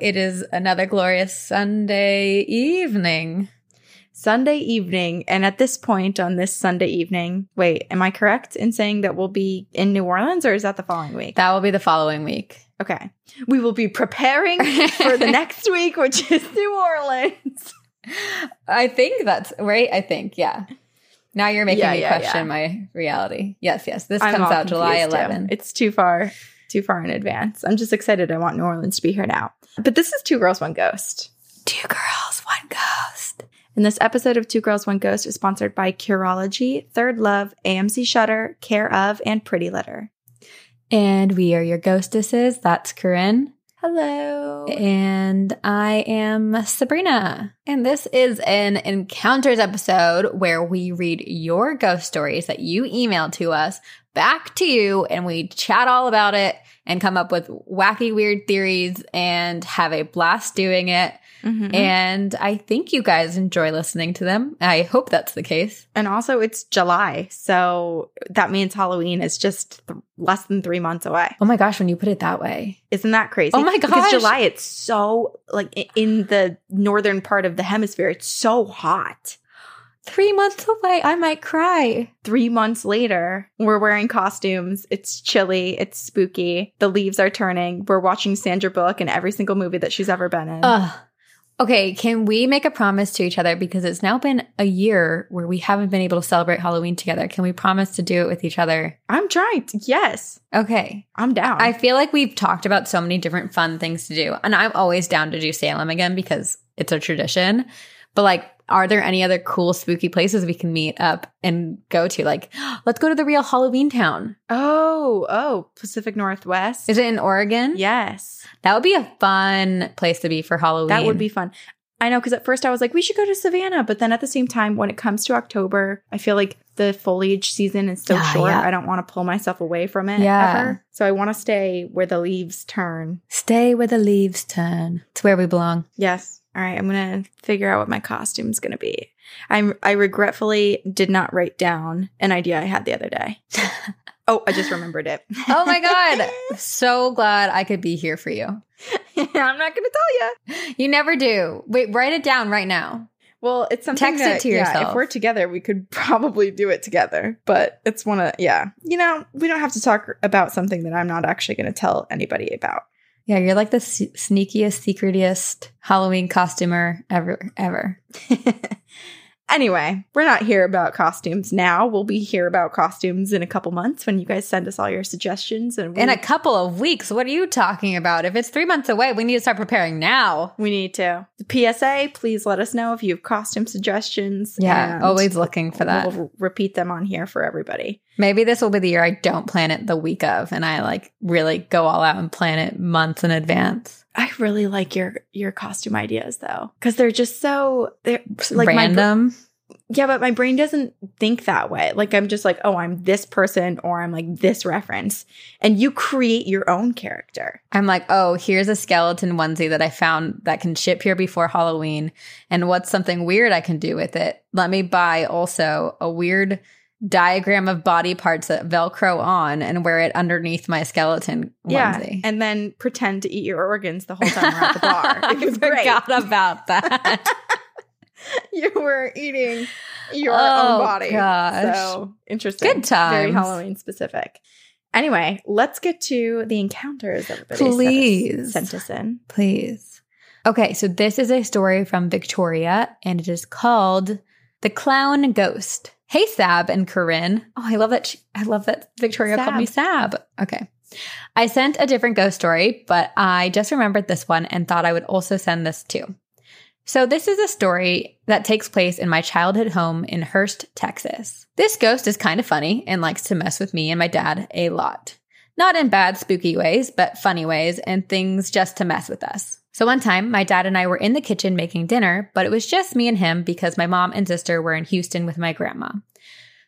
It is another glorious Sunday evening. Sunday evening. And at this point on this Sunday evening, wait, am I correct in saying that we'll be in New Orleans or is that the following week? That will be the following week. Okay. We will be preparing for the next week, which is New Orleans. I think that's right. I think, yeah. Now you're making Yeah, me yeah, question yeah. my reality. Yes, yes. This I'm comes out July confused, too. 11. It's too far, too far in advance. I'm just excited. I want New Orleans to be here now. But this is Two Girls, One Ghost. Two girls, one ghost. And this episode of Two Girls, One Ghost is sponsored by Curology, Third Love, AMC Shudder, Care of, and Pretty Litter. And we are your ghostesses. That's Corinne. Hello. And I am Sabrina. And this is an encounters episode where we read your ghost stories that you emailed to us back to you and we chat all about it and come up with wacky, weird theories and have a blast doing it. Mhm. And I think you guys enjoy listening to them. I hope that's the case. And also, it's July. So that means Halloween is just th- less than three months away. Oh my gosh, when you put it that way. Isn't that crazy? Oh my Because gosh. July, it's so, like, in the northern part of the hemisphere, it's so hot. Three months away. I might cry. Three months later, we're wearing costumes. It's chilly. It's spooky. The leaves are turning. We're watching Sandra Bullock in every single movie that she's ever been in. Ugh. Okay, can we make a promise to each other because it's now been a year where we haven't been able to celebrate Halloween together? Can we promise to do it with each other? I'm trying to, yes, Okay. I'm down. I feel like we've talked about so many different fun things to do, and I'm always down to do Salem again because it's a tradition. But like, are there any other cool spooky places we can meet up and go to? Like, let's go to the real Halloween town. oh, oh, Pacific Northwest. Is it in Oregon? Yes. That would be a fun place to be for Halloween. That would be fun. I know because at first I was like, we should go to Savannah, but then at the same time, when it comes to October, I feel like the foliage season is so Yeah, short. yeah. I don't want to pull myself away from it Yeah. ever. So I want to stay where the leaves turn. Stay where the leaves turn. It's where we belong. Yes. All right. I'm gonna figure out what my costume's gonna be. I'm I regretfully did not write down an idea I had the other day. oh, I just remembered it. Oh my God. so glad I could be here for you. I'm not gonna tell you. You never do. Wait, write it down right now. Well, it's something Text it that, to yeah, yourself. if we're together, we could probably do it together. But it's one of yeah. You know, we don't have to talk about something that I'm not actually going to tell anybody about. Yeah, you're like the sneakiest, secretiest Halloween costumer ever, ever. Anyway, we're not here about costumes now. We'll be here about costumes in a couple months when you guys send us all your suggestions and we, In a couple of weeks. What are you talking about? If it's three months away, we need to start preparing now. we need to. The PSA, please let us know if you have costume suggestions. Yeah, always looking for that. We'll repeat them on here for everybody. Maybe this will be the year I don't plan it the week of and I like really go all out and plan it months in advance. I really like your your costume ideas though, because they're just so they're like my Random. yeah, but my brain doesn't think that way. Like I'm just like, oh, I'm this person or I'm like this reference, and you create your own character. I'm like, oh, here's a skeleton onesie that I found that can ship here before Halloween. And what's something weird I can do with it? Let me buy also a weird diagram of body parts that Velcro on and wear it underneath my skeleton Yeah, onesie. and then pretend to eat your organs the whole time we're at the bar. I was great. forgot about that. you were eating your Oh, own body. gosh. So interesting. Good time. Very. Halloween specific. Anyway, let's get to the encounters everybody Please. sent us in. Please. Okay, so this is a story from Victoria and it is called The Clown Ghost. Hey Sab and Corinne. Oh, I love that she, I love that Victoria called me Sab. Okay. I sent a different ghost story, but I just remembered this one and thought I would also send this too. So this is a story that takes place in my childhood home in Hurst, Texas. This ghost is kind of funny and likes to mess with me and my dad a lot. Not in bad, spooky ways, but funny ways and things just to mess with us. So one time, my dad and I were in the kitchen making dinner, but it was just me and him because my mom and sister were in Houston with my grandma.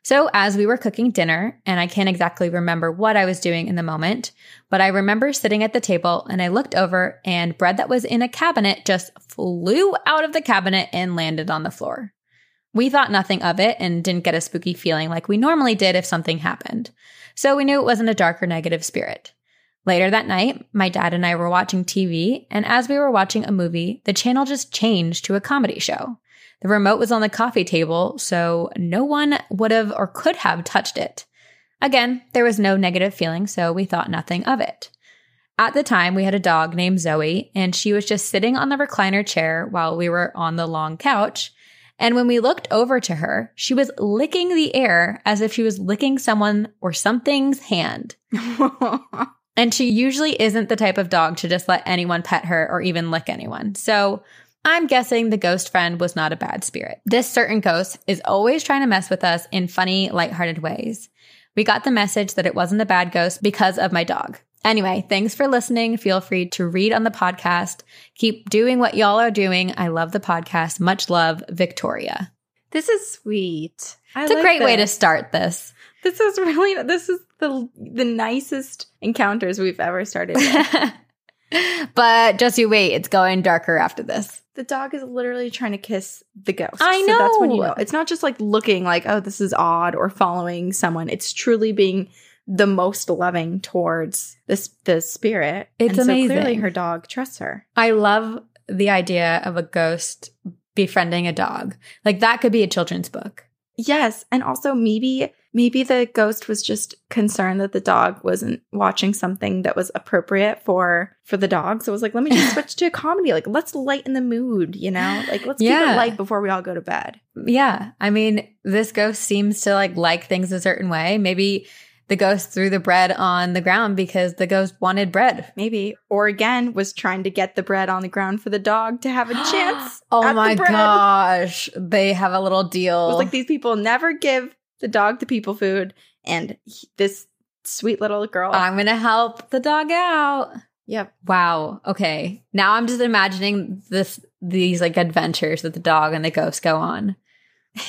So as we were cooking dinner, and I can't exactly remember what I was doing in the moment, but I remember sitting at the table and I looked over and bread that was in a cabinet just flew out of the cabinet and landed on the floor. We thought nothing of it and didn't get a spooky feeling like we normally did if something happened. So we knew it wasn't a dark or negative spirit. Later that night, my dad and I were watching TV, and as we were watching a movie, the channel just changed to a comedy show. The remote was on the coffee table, so no one would have or could have touched it. Again, there was no negative feeling, so we thought nothing of it. At the time, we had a dog named Zoe, and she was just sitting on the recliner chair while we were on the long couch. And when we looked over to her, she was licking the air as if she was licking someone or something's hand. and she usually isn't the type of dog to just let anyone pet her or even lick anyone. So I'm guessing the ghost friend was not a bad spirit. This certain ghost is always trying to mess with us in funny, lighthearted ways. We got the message that it wasn't a bad ghost because of my dog. Anyway, thanks for listening. Feel free to read on the podcast. Keep doing what y'all are doing. I love the podcast. Much love, Victoria. This is sweet. I it's like a great this. way to start this. This is really this is the the nicest encounters we've ever started. but just you wait, it's going darker after this. The dog is literally trying to kiss the ghost. I know. So that's when you know. It's not just like looking like, oh, this is odd or following someone. It's truly being the most loving towards this the spirit. It's and amazing. So clearly, her dog trusts her. I love the idea of a ghost befriending a dog. Like that could be a children's book. Yes, and also maybe maybe the ghost was just concerned that the dog wasn't watching something that was appropriate for for the dog. So it was like, let me just switch to a comedy. Like let's lighten the mood, you know? Like let's yeah. keep it light before we all go to bed. Yeah. I mean, this ghost seems to like like things a certain way. Maybe the ghost threw the bread on the ground because the ghost wanted bread. Maybe. Or again, was trying to get the bread on the ground for the dog to have a chance. oh my gosh. They have a little deal. It was like these people never give the dog the people food. And this sweet little girl. I'm to help the dog out. Yep. Wow. Okay. Now I'm just imagining this, these like adventures that the dog and the ghost go on.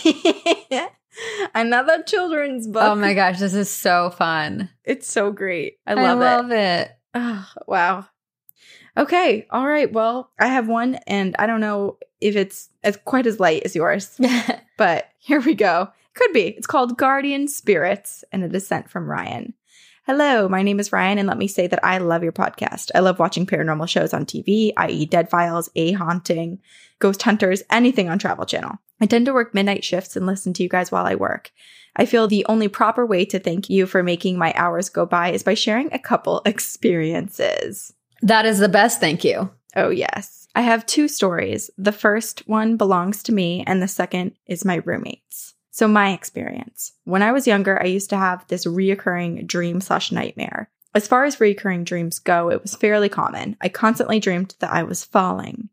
Another children's book. Oh my gosh, this is so fun. It's so great. I love it. I love it. it. Oh, wow. Okay. All right. Well, I have one, and I don't know if it's as quite as light as yours, but here we go. Could be. It's called Guardian Spirits, and it is sent from Ryan. Hello, my name is Ryan, and let me say that I love your podcast. I love watching paranormal shows on TV, i.e., Dead Files, A Haunting, Ghost Hunters, anything on Travel Channel. I tend to work midnight shifts and listen to you guys while I work. I feel the only proper way to thank you for making my hours go by is by sharing a couple experiences. That is the best thank you. Oh, yes. I have two stories. The first one belongs to me, and the second is my roommates. So, my experience. When I was younger, I used to have this reoccurring dream slash nightmare. As far as recurring dreams go, it was fairly common. I constantly dreamed that I was falling.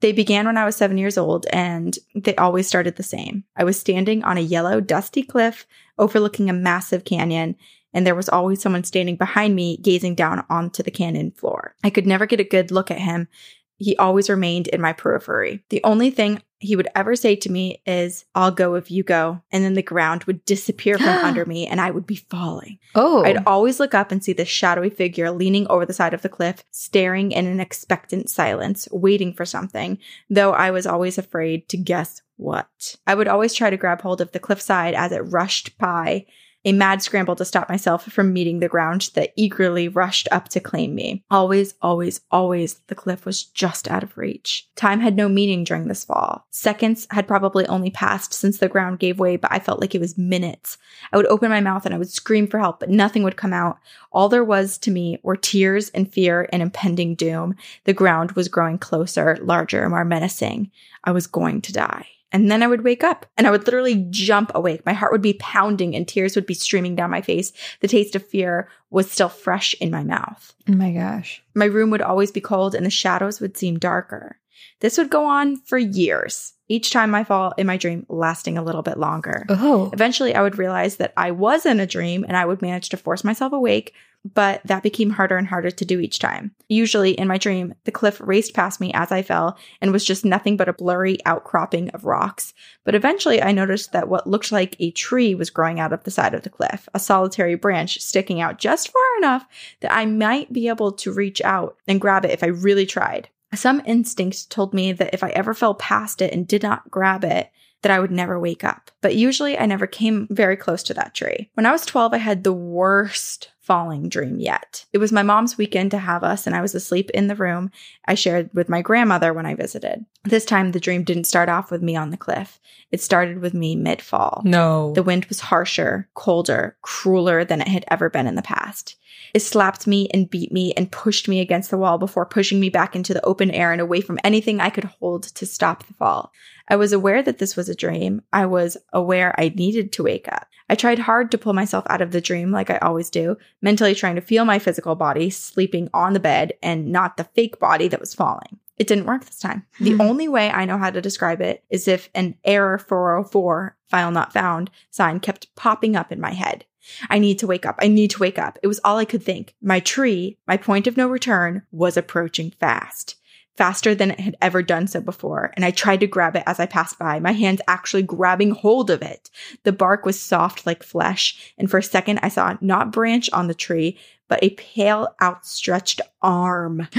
They began when I was seven years old and they always started the same. I was standing on a yellow, dusty cliff overlooking a massive canyon, and there was always someone standing behind me gazing down onto the canyon floor. I could never get a good look at him. He always remained in my periphery. The only thing he would ever say to me is, I'll go if you go. And then the ground would disappear from under me and I would be falling. Oh. I'd always look up and see this shadowy figure leaning over the side of the cliff, staring in an expectant silence, waiting for something, though I was always afraid to guess what. I would always try to grab hold of the cliffside as it rushed by a mad scramble to stop myself from meeting the ground that eagerly rushed up to claim me. Always, always, always, the cliff was just out of reach. Time had no meaning during this fall. Seconds had probably only passed since the ground gave way, but I felt like it was minutes. I would open my mouth and I would scream for help, but nothing would come out. All there was to me were tears and fear and impending doom. The ground was growing closer, larger, more menacing. I was going to die. And then I would wake up and I would literally jump awake. My heart would be pounding and tears would be streaming down my face. The taste of fear was still fresh in my mouth. Oh my gosh. My room would always be cold and the shadows would seem darker. This would go on for years, each time I fall in my dream lasting a little bit longer. Oh. Eventually, I would realize that I was in a dream and I would manage to force myself awake, but that became harder and harder to do each time. Usually, in my dream, the cliff raced past me as I fell and was just nothing but a blurry outcropping of rocks. But eventually, I noticed that what looked like a tree was growing out of the side of the cliff, a solitary branch sticking out just far enough that I might be able to reach out and grab it if I really tried. Some instinct told me that if I ever fell past it and did not grab it, that I would never wake up. But usually I never came very close to that tree. When I was 12, I had the worst falling dream yet. It was my mom's weekend to have us, and I was asleep in the room I shared with my grandmother when I visited. This time, the dream didn't start off with me on the cliff. It started with me mid fall. No. The wind was harsher, colder, crueler than it had ever been in the past. It slapped me and beat me and pushed me against the wall before pushing me back into the open air and away from anything I could hold to stop the fall. I was aware that this was a dream. I was aware I needed to wake up. I tried hard to pull myself out of the dream like I always do, mentally trying to feel my physical body sleeping on the bed and not the fake body that was falling. It didn't work this time. The Hmm. only way I know how to describe it is if an error 404 file not found sign kept popping up in my head. I need to wake up. I need to wake up. It was all I could think. My tree, my point of no return, was approaching fast. Faster than it had ever done so before, and I tried to grab it as I passed by, my hands actually grabbing hold of it. The bark was soft like flesh, and for a second I saw not branch on the tree, but a pale, outstretched arm.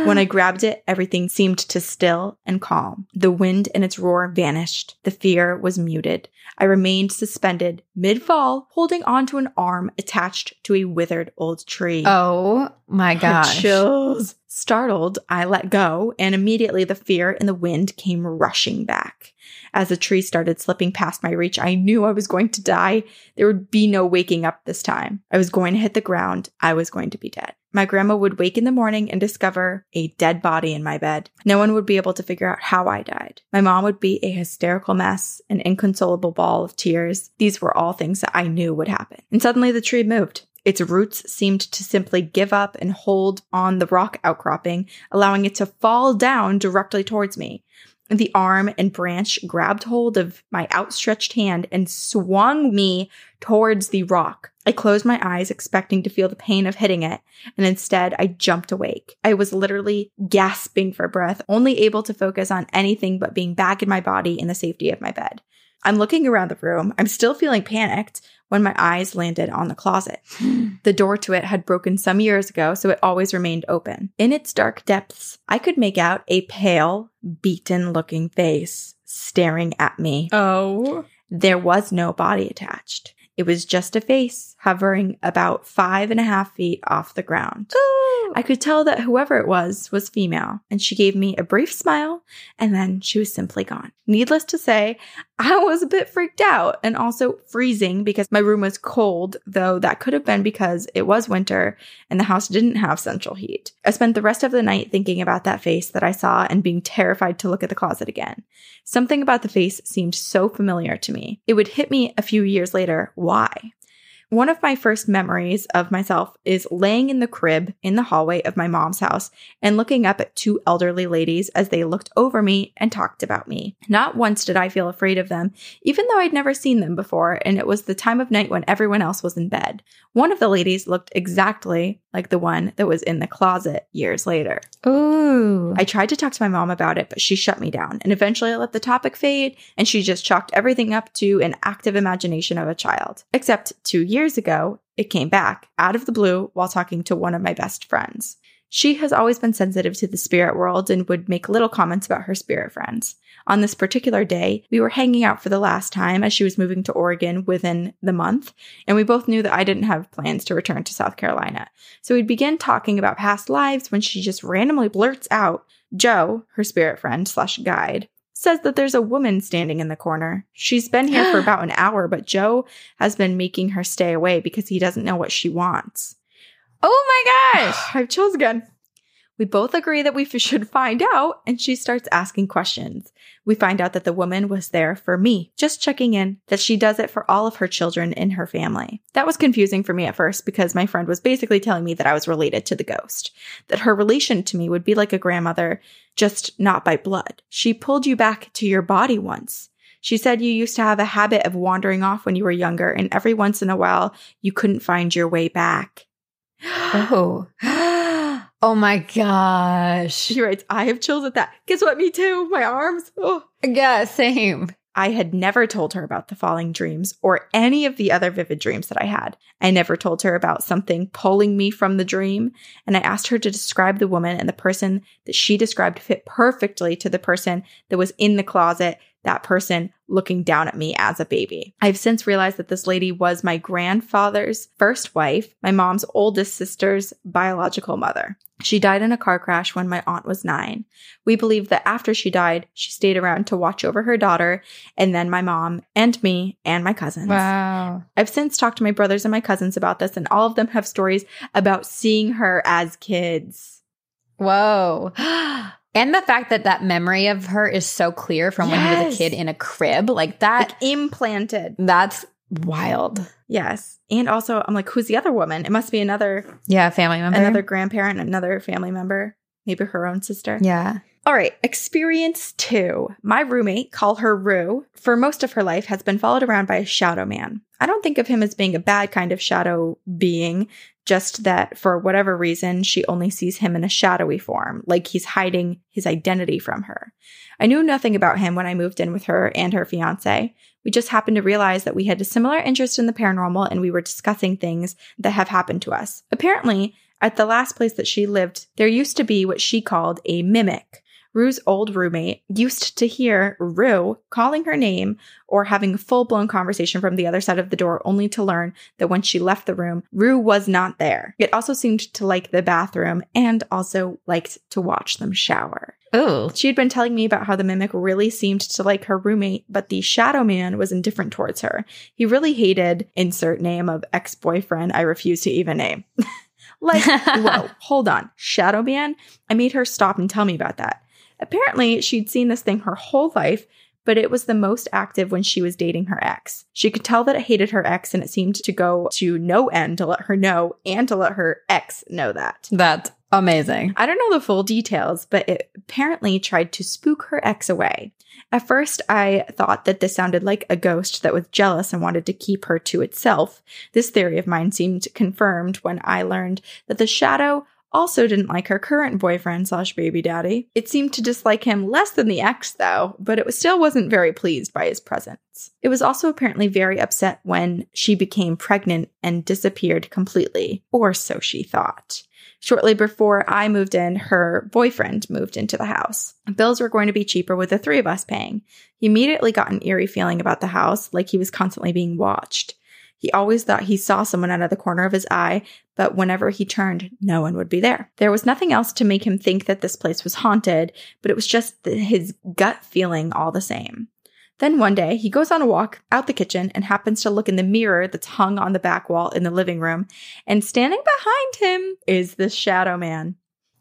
When I grabbed it, everything seemed to still and calm. The wind and its roar vanished. The fear was muted. I remained suspended mid fall, holding onto an arm attached to a withered old tree. oh my gosh. Chills. Startled, I let go, and immediately the fear and the wind came rushing back. As the tree started slipping past my reach, I knew I was going to die. There would be no waking up this time. I was going to hit the ground. I was going to be dead. My grandma would wake in the morning and discover a dead body in my bed. No one would be able to figure out how I died. My mom would be a hysterical mess, an inconsolable ball of tears. These were all things that I knew would happen. And suddenly the tree moved. Its roots seemed to simply give up and hold on the rock outcropping, allowing it to fall down directly towards me. The arm and branch grabbed hold of my outstretched hand and swung me towards the rock. I closed my eyes, expecting to feel the pain of hitting it, and instead I jumped awake. I was literally gasping for breath, only able to focus on anything but being back in my body in the safety of my bed. I'm looking around the room. I'm still feeling panicked when my eyes landed on the closet. Hmm. The door to it had broken some years ago, so it always remained open. In its dark depths, I could make out a pale, beaten looking face staring at me. oh. There was no body attached. It was just a face hovering about five and a half feet off the ground. I could tell that whoever it was was female, and she gave me a brief smile, and then she was simply gone. Needless to say, I was a bit freaked out and also freezing because my room was cold, though that could have been because it was winter and the house didn't have central heat. I spent the rest of the night thinking about that face that I saw and being terrified to look at the closet again. Something about the face seemed so familiar to me. It would hit me a few years later why. One of my first memories of myself is laying in the crib in the hallway of my mom's house and looking up at two elderly ladies as they looked over me and talked about me. Not once did I feel afraid of them, even though I'd never seen them before, and it was the time of night when everyone else was in bed. One of the ladies looked exactly like the one that was in the closet years later. Ooh. I tried to talk to my mom about it, but she shut me down. And eventually I let the topic fade, and she just chalked everything up to an active imagination of a child. Except two years ago, it came back out of the blue while talking to one of my best friends. She has always been sensitive to the spirit world and would make little comments about her spirit friends. On this particular day, we were hanging out for the last time as she was moving to Oregon within the month, and we both knew that I didn't have plans to return to South Carolina. So we'd begin talking about past lives when she just randomly blurts out, Joe, her spirit friend slash guide, says that there's a woman standing in the corner. She's been here for about an hour, but Joe has been making her stay away because he doesn't know what she wants. Oh my gosh. I have chills again. We both agree that we f- should find out, and she starts asking questions. We find out that the woman was there for me, just checking in, that she does it for all of her children in her family. That was confusing for me at first because my friend was basically telling me that I was related to the ghost, that her relation to me would be like a grandmother, just not by blood. She pulled you back to your body once. She said you used to have a habit of wandering off when you were younger, and every once in a while you couldn't find your way back. Oh. oh my gosh. She writes, I have chills at that. Guess what? Me too. My arms. Oh. Yeah, same. I had never told her about the falling dreams or any of the other vivid dreams that I had. I never told her about something pulling me from the dream, and I asked her to describe the woman and the person that she described fit perfectly to the person that was in the closet, that person looking down at me as a baby. I've since realized that this lady was my grandfather's first wife, my mom's oldest sister's biological mother. She died in a car crash when my aunt was nine. We believe that after she died, she stayed around to watch over her daughter and then my mom and me and my cousins. Wow. I've since talked to my brothers and my cousins about this, and all of them have stories about seeing her as kids. Whoa. And the fact that that memory of her is so clear from when he was a kid in a crib, like that, Like implanted. that's wild. Yes. And also, I'm like, who's the other woman? It must be another Yeah, family member. another grandparent, another family member, maybe her own sister. Yeah. All right, experience two. My roommate, call her Rue, for most of her life has been followed around by a shadow man. I don't think of him as being a bad kind of shadow being, just that for whatever reason, she only sees him in a shadowy form, like he's hiding his identity from her. I knew nothing about him when I moved in with her and her fiance. We just happened to realize that we had a similar interest in the paranormal and we were discussing things that have happened to us. Apparently, at the last place that she lived, there used to be what she called a mimic. Rue's old roommate used to hear Rue calling her name or having a full blown conversation from the other side of the door, only to learn that when she left the room, Rue was not there. It also seemed to like the bathroom and also liked to watch them shower. Oh. She had been telling me about how the mimic really seemed to like her roommate, but the shadow man was indifferent towards her. He really hated insert name of ex boyfriend I refuse to even name. like, whoa, hold on. Shadow man? I made her stop and tell me about that. Apparently, she'd seen this thing her whole life, but it was the most active when she was dating her ex. She could tell that it hated her ex, and it seemed to go to no end to let her know and to let her ex know that. That's amazing. I don't know the full details, but it apparently tried to spook her ex away. At first, I thought that this sounded like a ghost that was jealous and wanted to keep her to itself. This theory of mine seemed confirmed when I learned that the shadow also didn't like her current boyfriend slash baby daddy. It seemed to dislike him less than the ex, though, but it still wasn't very pleased by his presence. It was also apparently very upset when she became pregnant and disappeared completely, or so she thought. Shortly before I moved in, her boyfriend moved into the house. Bills were going to be cheaper with the three of us paying. He immediately got an eerie feeling about the house, like he was constantly being watched. He always thought he saw someone out of the corner of his eye, but whenever he turned, no one would be there. There was nothing else to make him think that this place was haunted, but it was just his gut feeling all the same. Then one day, he goes on a walk out the kitchen and happens to look in the mirror that's hung on the back wall in the living room, and standing behind him is the shadow man.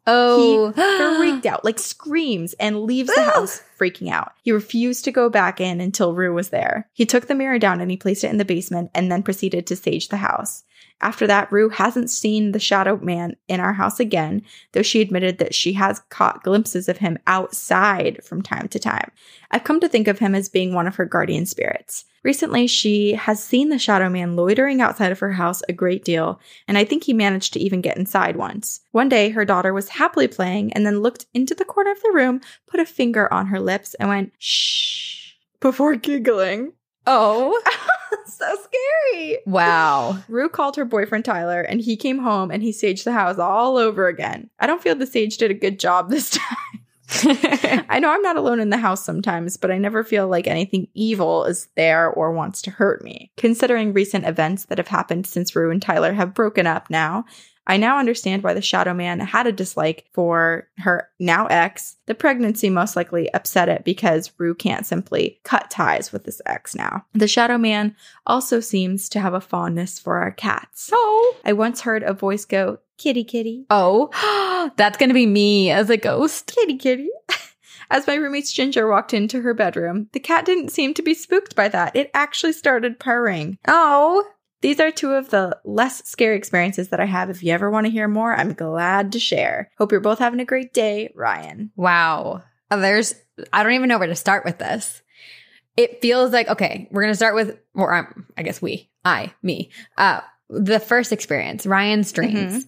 Oh. He freaked out, like screams, and leaves the house freaking out. He refused to go back in until Rue was there. He took the mirror down and he placed it in the basement and then proceeded to sage the house. After that, Rue hasn't seen the shadow man in our house again, though she admitted that she has caught glimpses of him outside from time to time. I've come to think of him as being one of her guardian spirits. Recently, she has seen the shadow man loitering outside of her house a great deal, and I think he managed to even get inside once. One day, her daughter was happily playing and then looked into the corner of the room, put a finger on her lips, and went, shh, before giggling. Oh. so scary. Wow. Rue called her boyfriend Tyler, and he came home and he saged the house all over again. I don't feel the sage did a good job this time. I know I'm not alone in the house sometimes, but I never feel like anything evil is there or wants to hurt me. Considering recent events that have happened since Rue and Tyler have broken up now, I now understand why the Shadow Man had a dislike for her now ex. The pregnancy most likely upset it because Rue can't simply cut ties with this ex now. The Shadow Man also seems to have a fondness for our cats. oh. I once heard a voice go, Kitty, kitty. Oh. That's to be me as a ghost. Kitty, kitty. As my roommate's Ginger walked into her bedroom, the cat didn't seem to be spooked by that. It actually started purring. Oh. These are two of the less scary experiences that I have. If you ever want to hear more, I'm glad to share. Hope you're both having a great day, Ryan. Wow. Uh, There's, I don't even know where to start with this. It feels like, okay, we're going to start with, or um, I guess we, I, me, uh, the first experience, Ryan's dreams.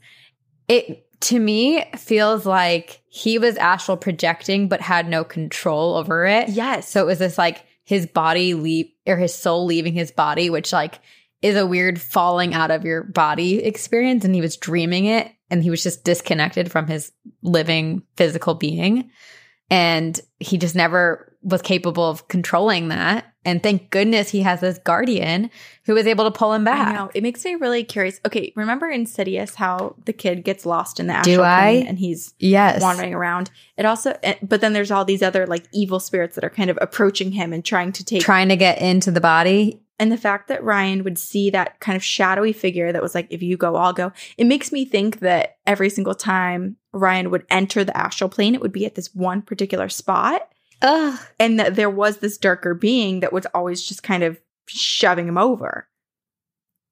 It, to me, feels like he was astral projecting, but had no control over it. Yes. So it was this like his body leave or his soul leaving his body, which like is a weird falling out of your body experience. And he was dreaming it and he was just disconnected from his living physical being. And he just never was capable of controlling that. And thank goodness he has this guardian who was able to pull him back. I know. It makes me really curious. Okay, remember Insidious how the kid gets lost in the astral Do I? and he's Yes. wandering around. It also, eh, but then there's all these other like evil spirits that are kind of approaching him and trying to take. Trying to get into the body. And the fact that Ryan would see that kind of shadowy figure that was like, if you go, I'll go. It makes me think that every single time Ryan would enter the astral plane, it would be at this one particular spot. Ugh. and that there was this darker being that was always just kind of shoving him over.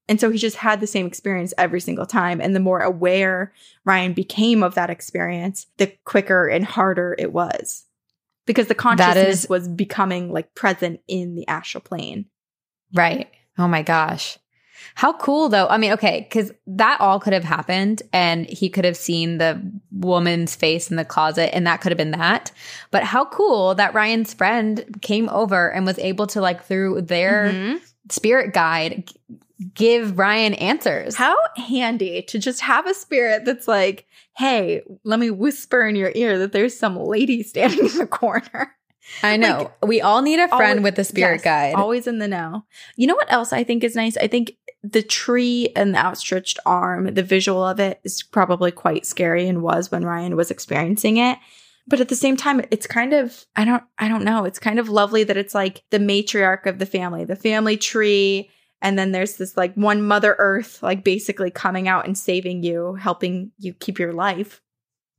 And so he just had the same experience every single time. And the more aware Ryan became of that experience, the quicker and harder it was. Because the consciousness is- was becoming like present in the astral plane. Right. Oh my gosh. How cool though. I mean, okay, because that all could have happened and he could have seen the woman's face in the closet and that could have been that. But how cool that Ryan's friend came over and was able to, like, through their Mhm. spirit guide, give Ryan answers. How handy to just have a spirit that's like, hey, let me whisper in your ear that there's some lady standing in the corner. I know. we all need a friend Always- with a spirit yes, guide. Always in the know. You know what else I think is nice? I think the tree and the outstretched arm, the visual of it is probably quite scary and was when Ryan was experiencing it. But at the same time, it's kind of I don't I don't know. It's kind of lovely that it's like the matriarch of the family, the family tree, and then there's this like one Mother Earth, like basically coming out and saving you, helping you keep your life.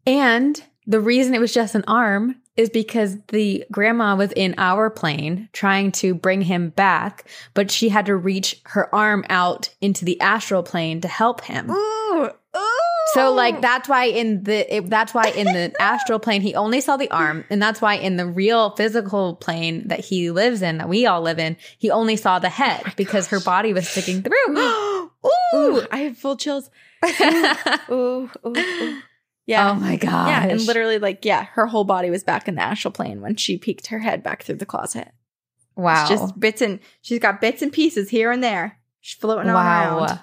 And the reason it was just an arm is because the grandma was in our plane trying to bring him back, but she had to reach her arm out into the astral plane to help him. Ooh, ooh. So like that's why in the it, that's why in the astral plane he only saw the arm and that's why in the real physical plane that he lives in that we all live in he only saw the head oh because her body was sticking through. ooh, I have full chills. Ooh, ooh, ooh. Yeah. Oh my god. Yeah, and literally, like, yeah, her whole body was back in the astral plane when she peeked her head back through the closet. wow. It's just bits and she's got bits and pieces here and there. She's floating all around.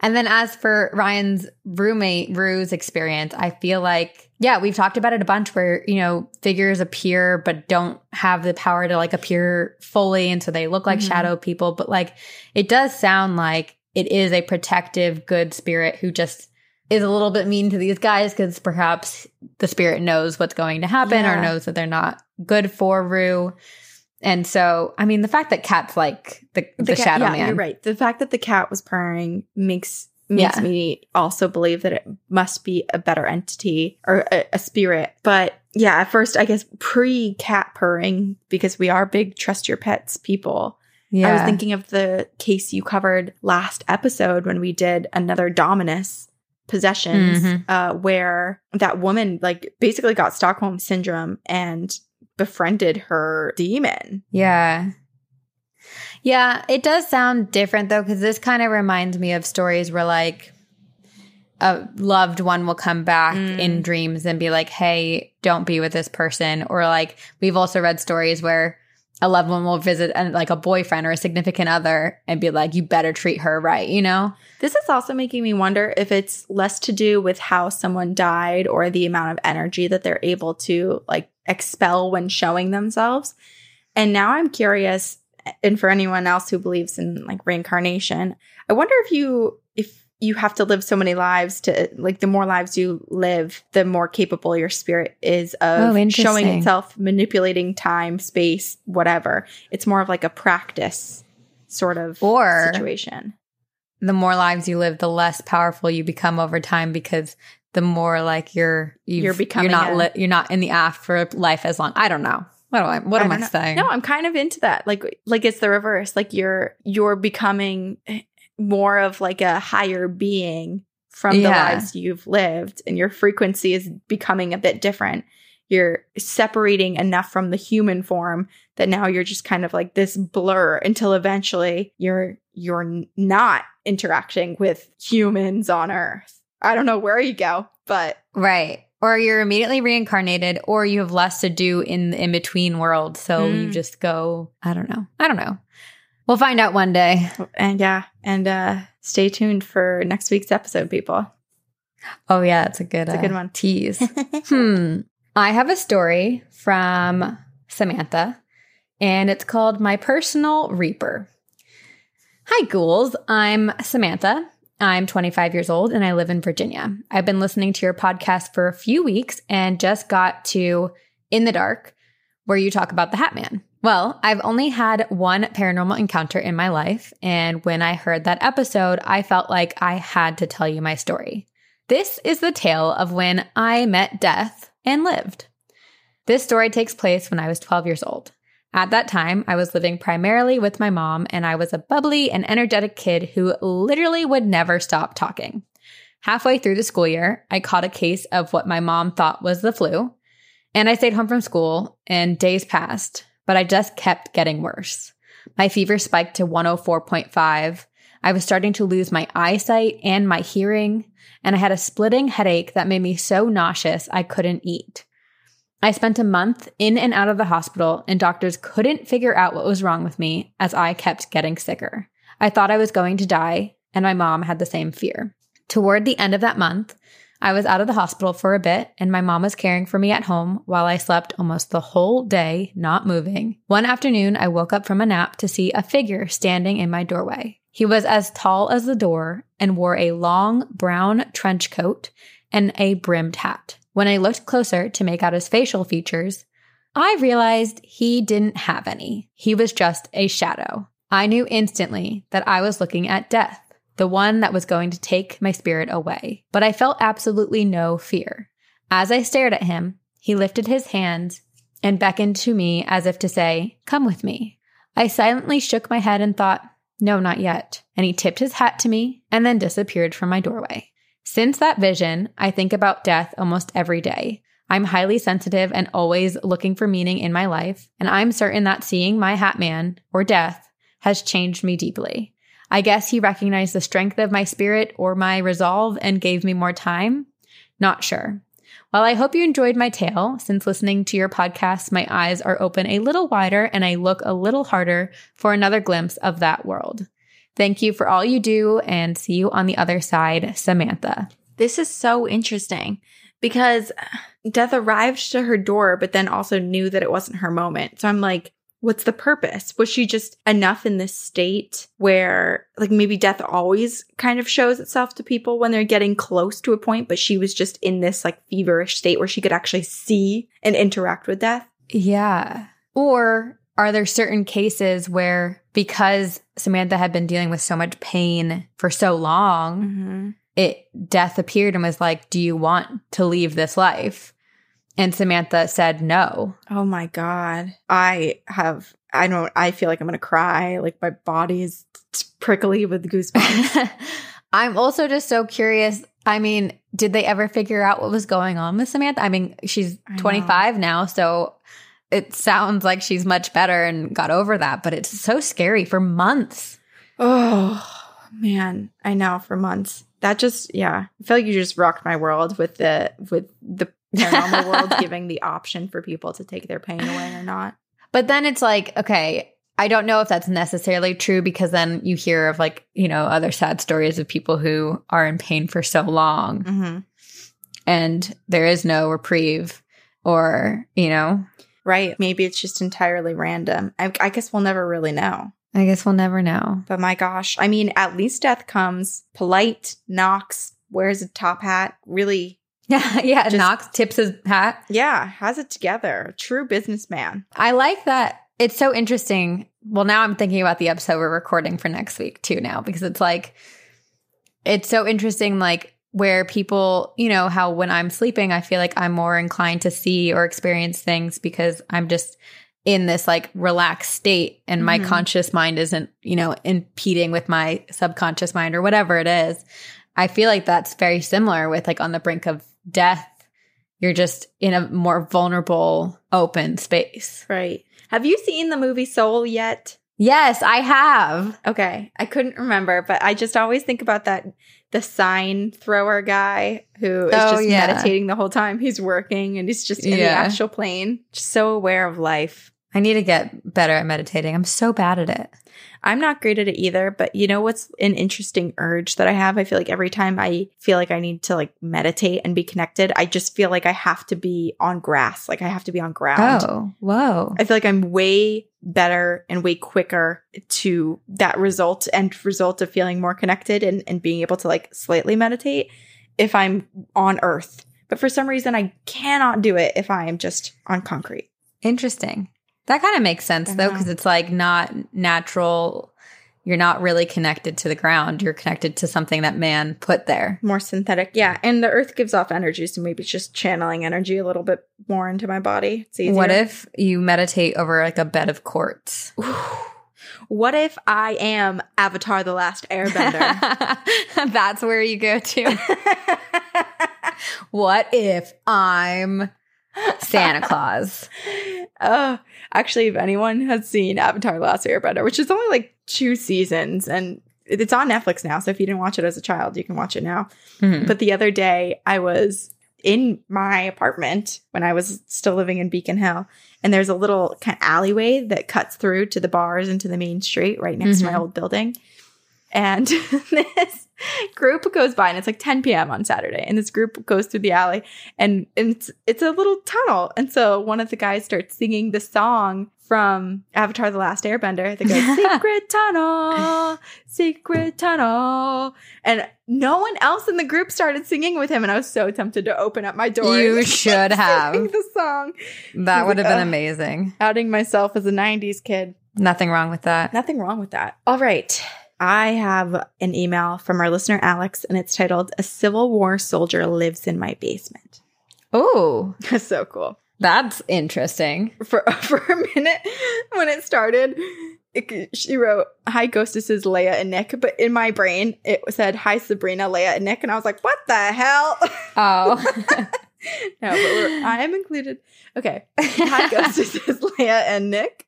And then as for Ryan's roommate Rue's experience, I feel like yeah, we've talked about it a bunch where, you know, figures appear but don't have the power to like appear fully and so they look like Mhm. shadow people, but like it does sound like it is a protective good spirit who just is a little bit mean to these guys because perhaps the spirit knows what's going to happen or knows that they're not good for Rue. And so, I mean, the fact that Cat's like the, the, cat- shadow yeah, man. You're right. The fact that the cat was purring makes makes Yeah. me also believe that it must be a better entity or a, a spirit. But yeah, at first, I guess pre cat purring because we are big trust your pets people. Yeah. I was thinking of the case you covered last episode when we did another Dominus possessions, Mhm. uh, where that woman like basically got Stockholm syndrome and befriended her demon. Yeah. Yeah, it does sound different though, because this kind of reminds me of stories where like a loved one will come back Mm. in dreams and be like, hey, don't be with this person. Or like we've also read stories where a loved one will visit a, like a boyfriend or a significant other and be like, you better treat her right, you know? This is also making me wonder if it's less to do with how someone died or the amount of energy that they're able to like expel when showing themselves. And now I'm curious, and for anyone else who believes in like reincarnation, I wonder if you if you have to live so many lives to like the more lives you live, the more capable your spirit is Oh, of interesting. showing itself, manipulating time, space, whatever. It's more of like a practice sort of Or- situation. The more lives you live, the less powerful you become over time because the more like you're You're becoming you're not a- li- you're not in the afterlife as long. I don't know. What do I what am I know. saying? No, I'm kind of into that. Like like it's the reverse. Like you're you're becoming more of like a higher being from the lives you've lived and your frequency is becoming a bit different. You're separating enough from the human form that now you're just kind of like this blur until eventually you're you're not interacting with humans on earth. I don't know where you go, but Right. or you're immediately reincarnated, or you have less to do in the in between world. So Mm. you just go, I don't know. I don't know. We'll find out one day. And yeah, and uh stay tuned for next week's episode, people. Oh, yeah, it's a good, It's a uh, good one. tease. hmm. I have a story from Samantha, and it's called My Personal Reaper. Hi, ghouls. I'm Samantha. I'm 25 years old and I live in Virginia. I've been listening to your podcast for a few weeks and just got to In the Dark, where you talk about the Hat Man. Well, I've only had one paranormal encounter in my life, and when I heard that episode, I felt like I had to tell you my story. This is the tale of when I met death and lived. This story takes place when I was 12 years old. At that time, I was living primarily with my mom, and I was a bubbly and energetic kid who literally would never stop talking. Halfway through the school year, I caught a case of what my mom thought was the flu, and I stayed home from school, and days passed, but I just kept getting worse. My fever spiked to 104.5. I was starting to lose my eyesight and my hearing, and I had a splitting headache that made me so nauseous I couldn't eat. I spent a month in and out of the hospital, and doctors couldn't figure out what was wrong with me as I kept getting sicker. I thought I was going to die, and my mom had the same fear. Toward the end of that month, I was out of the hospital for a bit, and my mom was caring for me at home while I slept almost the whole day, not moving. One afternoon, I woke up from a nap to see a figure standing in my doorway. He was as tall as the door and wore a long brown trench coat and a brimmed hat. When I looked closer to make out his facial features, I realized he didn't have any. He was just a shadow. I knew instantly that I was looking at death, the one that was going to take my spirit away. But I felt absolutely no fear. As I stared at him, he lifted his hands and beckoned to me as if to say, Come with me. I silently shook my head and thought, No, not yet. And he tipped his hat to me and then disappeared from my doorway. Since that vision, I think about death almost every day. I'm highly sensitive and always looking for meaning in my life, and I'm certain that seeing my hat man, or death, has changed me deeply. I guess he recognized the strength of my spirit or my resolve and gave me more time. Not sure. Well, I hope you enjoyed my tale, since listening to your podcast, my eyes are open a little wider and I look a little harder for another glimpse of that world. Thank you for all you do and see you on the other side, Samantha. This is so interesting because Death arrived to her door, but then also knew that it wasn't her moment. So I'm like, what's the purpose? Was she just enough in this state where, like, maybe death always kind of shows itself to people when they're getting close to a point, but she was just in this, like, feverish state where she could actually see and interact with death? Yeah. Or are there certain cases where because Samantha had been dealing with so much pain for so long, Mm-hmm. it death appeared and was like, "Do you want to leave this life?" And Samantha said no. Oh my God. I have, I don't, I feel like I'm going to cry. Like, my body is prickly with goosebumps. I'm also just so curious. I mean, did they ever figure out what was going on with Samantha? I mean, she's I know. 25 now, so it sounds like she's much better and got over that, but it's so scary for months. Oh man, I know for months. That just yeah, I feel like you just rocked my world with the with the paranormal world giving the option for people to take their pain away or not. But then it's like, okay, I don't know if that's necessarily true because then you hear of like, you know, other sad stories of people who are in pain for so long Mm-hmm. and there is no reprieve or, you know, Right? Maybe it's just entirely random. I, I guess we'll never really know. I guess we'll never know. But my gosh, I mean, at least death comes polite, knocks, wears a top hat, really, Yeah, yeah. Just- Knox tips his hat. yeah, has it together. True businessman. I like that. It's so interesting. Well, now I'm thinking about the episode we're recording for next week too now because it's like it's so interesting like where people, you know, how when I'm sleeping I feel like I'm more inclined to see or experience things because I'm just in this like relaxed state and my Mhm. conscious mind isn't, you know, impeding with my subconscious mind or whatever it is. I feel like that's very similar with like on the brink of death. You're just in a more vulnerable, open space. Right. Have you seen the movie Soul yet? Yes, I have. Okay. I couldn't remember, but I just always think about that the sign thrower guy who is Oh, just yeah. meditating the whole time he's working and he's just in the astral plane, just so aware of life. I need to get better at meditating. I'm so bad at it. I'm not great at it either, but you know what's an interesting urge that I have? I feel like every time I feel like I need to like meditate and be connected, I just feel like I have to be on grass. Like I have to be on ground. Oh, whoa. I feel like I'm way better and way quicker to that result and result of feeling more connected and, and being able to like slightly meditate if I'm on earth. But for some reason, I cannot do it if I am just on concrete. Interesting. That kind of makes sense though, uh-huh. because it's like not natural. You're not really connected to the ground. You're connected to something that man put there. More synthetic. Yeah. And the earth gives off energy. So maybe it's just channeling energy a little bit more into my body. It's easier. What if you meditate over like a bed of quartz? What if I am Avatar the Last Airbender? That's where you go to. what if I'm Santa Claus? Oh, actually, if anyone has seen Avatar: The Last Airbender, which is only like two seasons, and it's on Netflix now, so if you didn't watch it as a child, you can watch it now. Mhm. But the other day, I was in my apartment when I was still living in Beacon Hill, and there's a little kind of alleyway that cuts through to the bars and to the main street right next to my Mhm. old building. And this group goes by, and it's like 10 p.m. on Saturday, and this group goes through the alley, and it's it's a little tunnel, and so one of the guys starts singing the song from Avatar: The Last Airbender. They go, "Secret tunnel, secret tunnel," and no one else in the group started singing with him, and I was so tempted to open up my door. You should have. the song, That would have been uh, amazing. outing myself as a '90s kid. Nothing wrong with that. Nothing wrong with that. All right. I have an email from our listener, Alex, and it's titled A Civil War Soldier Lives in My Basement. Oh, that's so cool. that's interesting. For, for a minute, when it started, it, she wrote, Hi, Ghostesses, Leia and Nick. But in my brain, it said, Hi, Sabrina, Leia, and Nick. And I was like, What the hell? Oh, no, but we're, I am included. Okay. Hi, Ghostesses, Leia and Nick.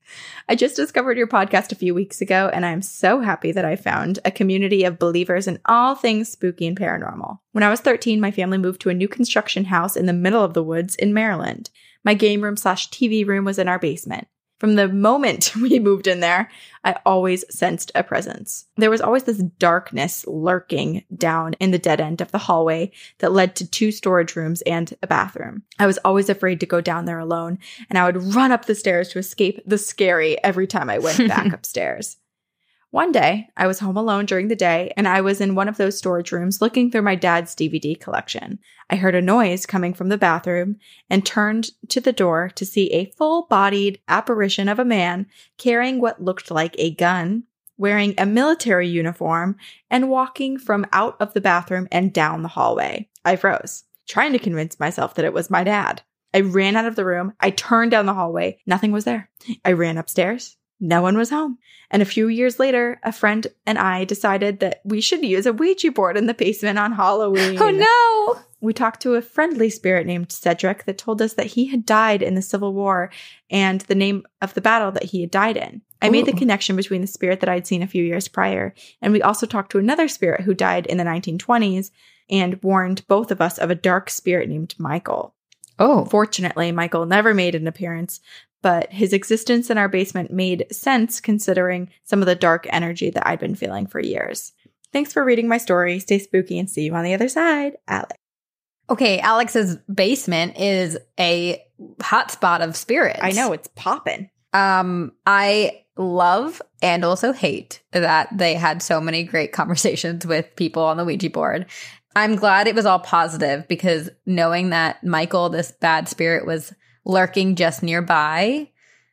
I just discovered your podcast a few weeks ago, and I'm so happy that I found a community of believers in all things spooky and paranormal. When I was 13, my family moved to a new construction house in the middle of the woods in Maryland. My game room slash TV room was in our basement. From the moment we moved in there, I always sensed a presence. There was always this darkness lurking down in the dead end of the hallway that led to two storage rooms and a bathroom. I was always afraid to go down there alone, and I would run up the stairs to escape the scary every time I went back upstairs. One day, I was home alone during the day, and I was in one of those storage rooms looking through my dad's DVD collection. I heard a noise coming from the bathroom and turned to the door to see a full bodied apparition of a man carrying what looked like a gun, wearing a military uniform, and walking from out of the bathroom and down the hallway. I froze, trying to convince myself that it was my dad. I ran out of the room. I turned down the hallway. Nothing was there. I ran upstairs. No one was home. And a few years later, a friend and I decided that we should use a Ouija board in the basement on Halloween. oh no. We talked to a friendly spirit named Cedric that told us that he had died in the Civil War and the name of the battle that he had died in. I made the connection between the spirit that I'd seen a few years prior, and we also talked to another spirit who died in the 1920s and warned both of us of a dark spirit named Michael. Oh, Fortunately, Michael never made an appearance, but his existence in our basement made sense considering some of the dark energy that I'd been feeling for years. Thanks for reading my story. Stay spooky and see you on the other side. Alex. okay. Alex's basement is a hotspot of spirits. I know it's popping. Um, I love and also hate that they had so many great conversations with people on the Ouija board. I'm glad it was all positive because knowing that Michael, this bad spirit, was lurking just nearby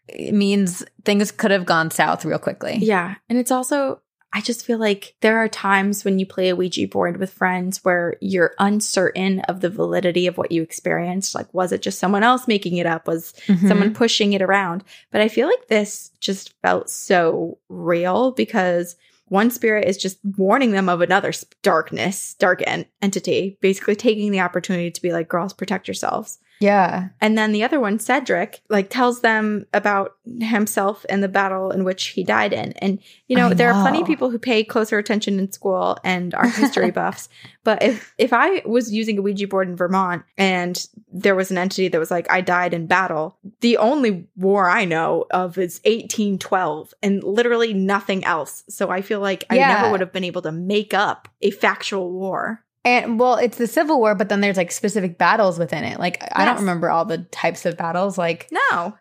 it means things could have gone south real quickly. Yeah. And it's also, I just feel like there are times when you play a Ouija board with friends where you're uncertain of the validity of what you experienced. Like, was it just someone else making it up? Was Mhm. someone pushing it around? But I feel like this just felt so real because one spirit is just warning them of another darkness, dark en- entity, basically taking the opportunity to be like, girls, protect yourselves. Yeah. And then the other one, Cedric, like tells them about himself and the battle in which he died in. And, you know, I there are plenty of people who pay closer attention in school and are history buffs. But if, if I was using a Ouija board in Vermont and there was an entity that was like, I died in battle, the only war I know of is 1812 and literally nothing else. So I feel like I never would have been able to make up a factual war. And well, it's the Civil War, but then there's like specific battles within it. Like I don't remember all the types of battles. Like No.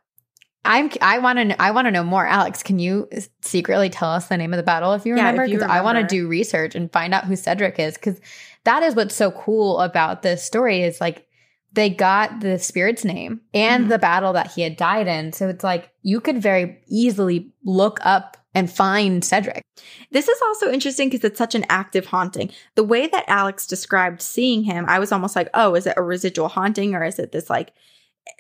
I'm, I want to, I want to know more. Alex, can you secretly tell us the name of the battle if you Yeah, remember? Because I want to do research and find out who Cedric is. Because that is what's so cool about this story is like they got the spirit's name and Mhm. the battle that he had died in. So it's like you could very easily look up and find Cedric. This is also interesting because it's such an active haunting. The way that Alex described seeing him, I was almost like, oh, is it a residual haunting or is it this like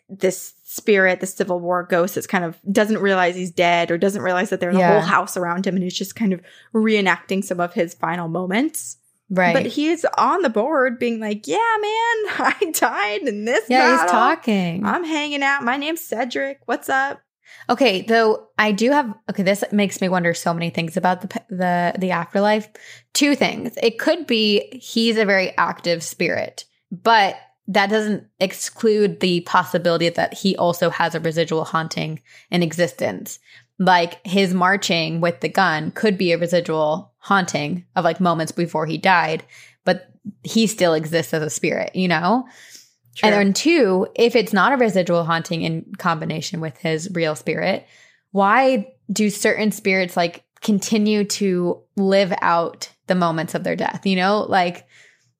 this spirit, the Civil War ghost that's kind of doesn't realize he's dead or doesn't realize that there's Yeah. a whole house around him and he's just kind of reenacting some of his final moments. Right. But he's on the board being like, yeah, man, I died in this yeah, he's talking. I'm hanging out. My name's Cedric. What's up? Okay, though I do have okay, this makes me wonder so many things about the the the afterlife. Two things. It could be he's a very active spirit, but that doesn't exclude the possibility that he also has a residual haunting in existence. Like his marching with the gun could be a residual haunting of like moments before he died, but he still exists as a spirit, you know? And then two, if it's not a residual haunting in combination with his real spirit, why do certain spirits like continue to live out the moments of their death? You know, like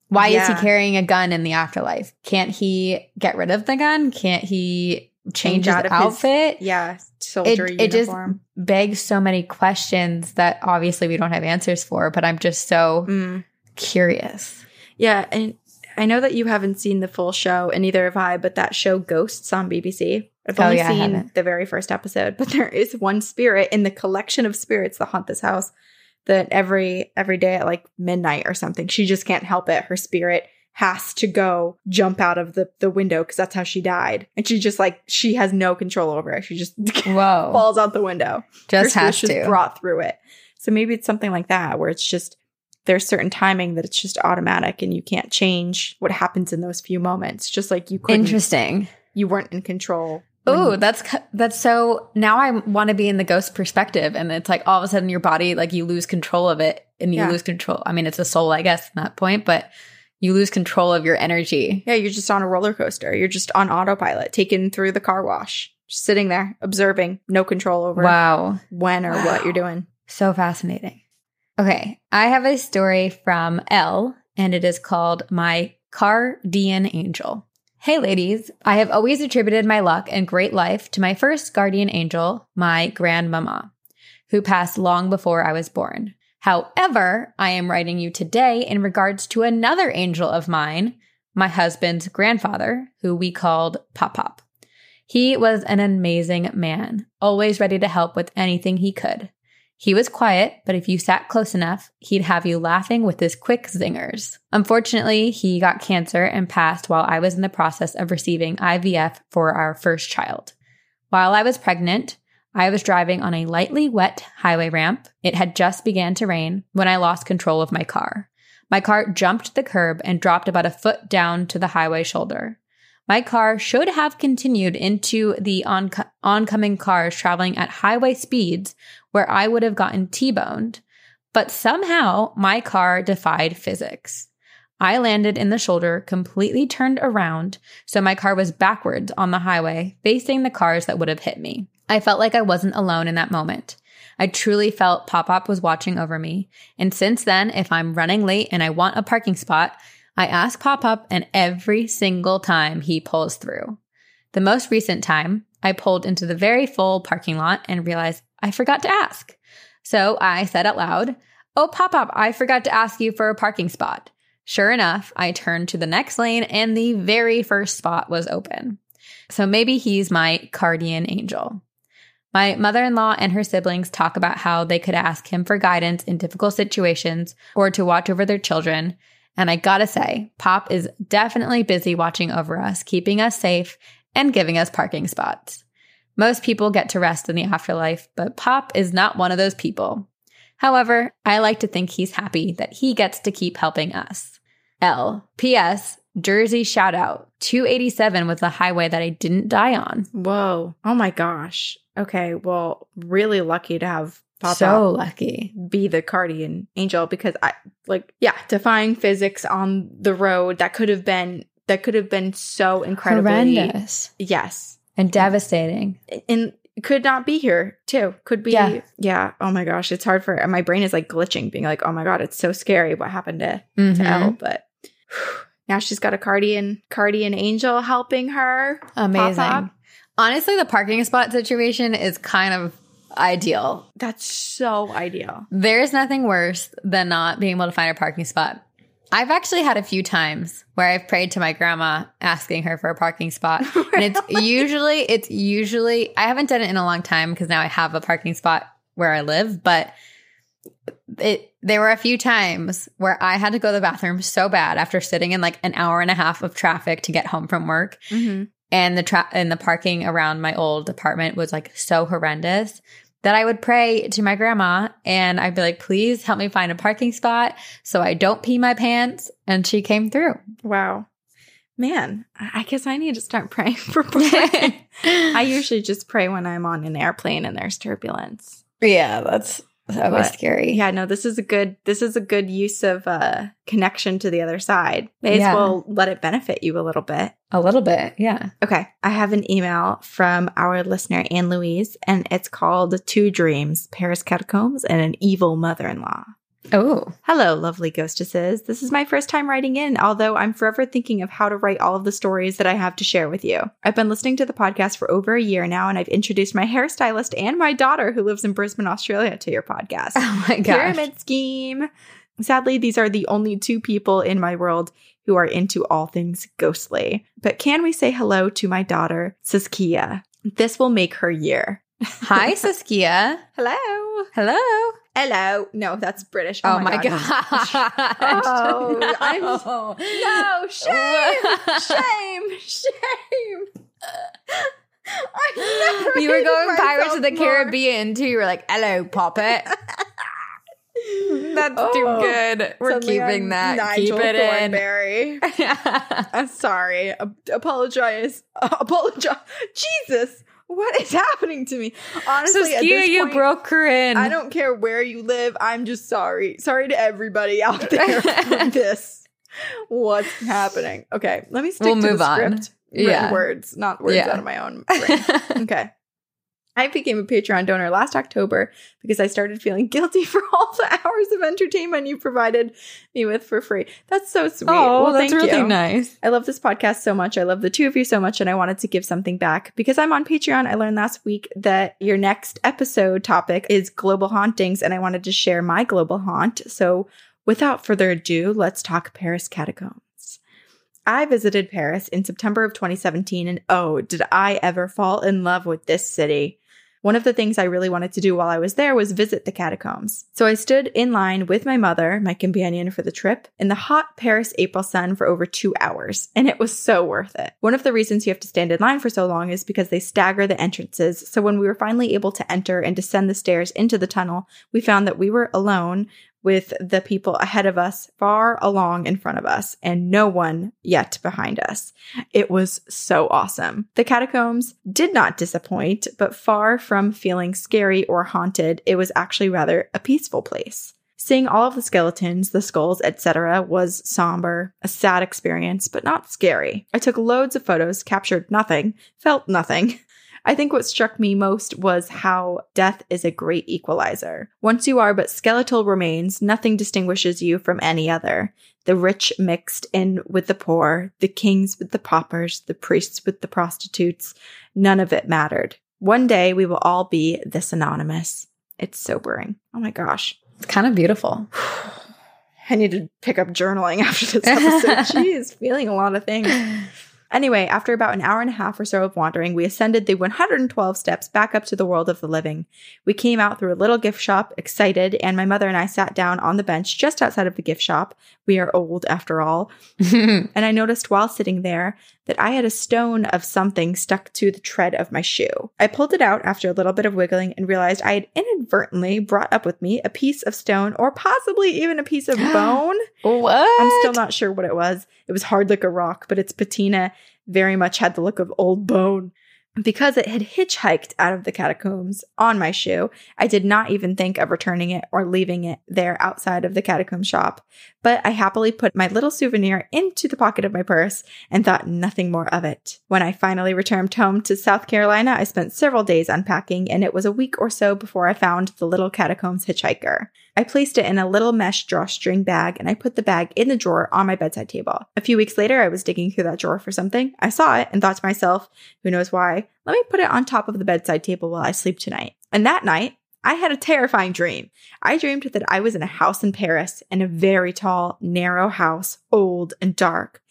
why is he carrying a gun in the afterlife? Can't he get rid of the gun? Can't he change, Change his out of his- outfit? yeah, soldier it, it just begs so many questions that obviously we don't have answers for, but I'm just so Mm. curious. Yeah, and I know that you haven't seen the full show, and neither have I, but that show Ghosts on BBC. I've Oh, only yeah, seen the very first episode, but there is one spirit in the collection of spirits that haunt this house that every every day at like midnight or something, she just can't help it. Her spirit has to go jump out of the, the window because that's how she died. And she just like she has no control over it. She just Whoa. falls out the window just her has spirit's just to. brought through it. So maybe it's something like that where it's just there's certain timing that it's just automatic and you can't change what happens in those few moments. Just like you couldn't, Interesting. you weren't in control. Oh, that's that's so. Now I want to be in the ghost perspective, and it's like all of a sudden your body, like you lose control of it, and you Yeah. lose control. I mean, it's a soul, I guess, at that point, but you lose control of your energy. yeah, you're just on a roller coaster. You're just on autopilot, taken through the car wash, just sitting there observing, no control over Wow, when or what you're doing. so fascinating. Okay, I have a story from Elle, and it is called "My Guardian Angel." Hey, ladies, I have always attributed my luck and great life to my first guardian angel, my grandmama, who passed long before I was born. However, I am writing you today in regards to another angel of mine, my husband's grandfather, who we called Pop Pop. He was an amazing man, always ready to help with anything he could. He was quiet, but if you sat close enough, he'd have you laughing with his quick zingers. Unfortunately, he got cancer and passed while I was in the process of receiving IVF for our first child. While I was pregnant, I was driving on a lightly wet highway ramp. It had just began to rain when I lost control of my car. My car jumped the curb and dropped about a foot down to the highway shoulder. My car should have continued into the onco- oncoming cars traveling at highway speeds where I would have gotten T boned, but somehow my car defied physics. I landed in the shoulder, completely turned around, so my car was backwards on the highway, facing the cars that would have hit me. I felt like I wasn't alone in that moment. I truly felt Pop Pop was watching over me. And since then, if I'm running late and I want a parking spot, I ask Pop Up, and every single time he pulls through. The most recent time, I pulled into the very full parking lot and realized I forgot to ask. So I said out loud, Oh, Pop Up, I forgot to ask you for a parking spot. Sure enough, I turned to the next lane and the very first spot was open. So maybe he's my guardian angel. My mother in law and her siblings talk about how they could ask him for guidance in difficult situations or to watch over their children. And I gotta say, Pop is definitely busy watching over us, keeping us safe, and giving us parking spots. Most people get to rest in the afterlife, but Pop is not one of those people. However, I like to think he's happy that he gets to keep helping us. L. P.S. Jersey shout out. 287 was the highway that I didn't die on. Whoa. Oh my gosh. Okay. Well, really lucky to have Pop so lucky. be the guardian angel because I like, yeah, defying physics on the road. That could have been, that could have been so incredibly. Horrendous Yes. And devastating. And could not be here too. Could be. Yeah. Yeah. Oh my gosh. It's hard for my brain is like glitching, being like, oh my God, it's so scary what happened to, to Mhm. Elle. But now she's got a guardian, guardian angel helping her. Amazing. Pop-up. Honestly, the parking spot situation is kind of ideal. That's so ideal. There's nothing worse than not being able to find a parking spot. I've actually had a few times where I've prayed to my grandma asking her for a parking spot. And it's usually it's usually I haven't done it in a long time because now I have a parking spot where I live, but it there were a few times where I had to go to the bathroom so bad after sitting in like an hour and a half of traffic to get home from work Mm-hmm. and the tra- and the parking around my old apartment was like so horrendous that I would pray to my grandma and I'd be like, please help me find a parking spot so I don't pee my pants. And she came through. Wow. Man, I guess I need to start praying for parking. I usually just pray when I'm on an airplane and there's turbulence. yeah, that's always But- scary. Yeah, no, this is a good this is a good use of uh connection to the other side. May Yeah. as well let it benefit you a little bit. A little bit. Yeah. Okay, I have an email from our listener Anne Louise, and it's called Two Dreams: Paris Catacombs and an Evil Mother-in-Law. Oh, Hello, lovely ghostesses. This is my first time writing in, although I'm forever thinking of how to write all of the stories that I have to share with you. I've been listening to the podcast for over a year now, and I've introduced my hairstylist and my daughter, who lives in Brisbane, Australia, to your podcast. oh my gosh. Pyramid scheme. Sadly, these are the only two people in my world who are into all things ghostly. But can we say hello to my daughter, Saskia? This will make her year. Hi, Saskia. Hello. Hello. Hello. No, that's British. Oh, oh my gosh. Oh, I'm- No. No, shame, shame, shame. I never You were going Pirates of the more. Caribbean too. You were like, hello, Poppet. That's too Oh, good. We're keeping I'm that. Nigel Keep it in. Thornberry. I'm sorry. A- apologize. apologize. Jesus, what is happening to me? Honestly, Saskia, you point, broke Corinne. I don't care where you live. I'm just sorry. Sorry to everybody out there for this. What's happening? Okay, let me stick We'll to move the on. script. Written Yeah. words, not words Yeah. out of my own brain. okay. I became a Patreon donor last October because I started feeling guilty for all the hours of entertainment you provided me with for free. That's so sweet. oh, well, that's really you. nice. I love this podcast so much. I love the two of you so much, and I wanted to give something back. Because I'm on Patreon, I learned last week that your next episode topic is global hauntings, and I wanted to share my global haunt. So without further ado, let's talk Paris catacombs. I visited Paris in September of 2017, and oh, did I ever fall in love with this city. One of the things I really wanted to do while I was there was visit the catacombs. So I stood in line with my mother, my companion for the trip, in the hot Paris April sun for over two hours, and it was so worth it. One of the reasons you have to stand in line for so long is because they stagger the entrances. So when we were finally able to enter and descend the stairs into the tunnel, we found that we were alone with the people ahead of us far along in front of us and no one yet behind us. It was so awesome. The catacombs did not disappoint, but far from feeling scary or haunted, it was actually rather a peaceful place. Seeing all of the skeletons, the skulls, etc. was somber, a sad experience, but not scary. I took loads of photos, captured nothing, felt nothing. I think what struck me most was how death is a great equalizer. Once you are but skeletal remains, nothing distinguishes you from any other. The rich mixed in with the poor, the kings with the paupers, the priests with the prostitutes. None of it mattered. One day we will all be this anonymous. It's sobering. Oh my gosh. It's kind of beautiful. I need to pick up journaling after this episode. Jeez, feeling a lot of things. Anyway, after about an hour and a half or so of wandering, we ascended the 112 steps back up to the world of the living. We came out through a little gift shop, excited, and my mother and I sat down on the bench just outside of the gift shop. We are old after all. and I noticed while sitting there that I had a stone of something stuck to the tread of my shoe. I pulled it out after a little bit of wiggling and realized I had inadvertently brought up with me a piece of stone or possibly even a piece of bone. what? I'm still not sure what it was. It was hard like a rock, but its patina very much had the look of old bone. Because it had hitchhiked out of the catacombs on my shoe, I did not even think of returning it or leaving it there outside of the catacomb shop. But I happily put my little souvenir into the pocket of my purse and thought nothing more of it. When I finally returned home to South Carolina, I spent several days unpacking, and it was a week or so before I found the little catacombs hitchhiker. I placed it in a little mesh drawstring bag and I put the bag in the drawer on my bedside table. A few weeks later, I was digging through that drawer for something. I saw it and thought to myself, who knows why, let me put it on top of the bedside table while I sleep tonight. And that night, I had a terrifying dream. I dreamed that I was in a house in Paris in a very tall, narrow house, old and dark.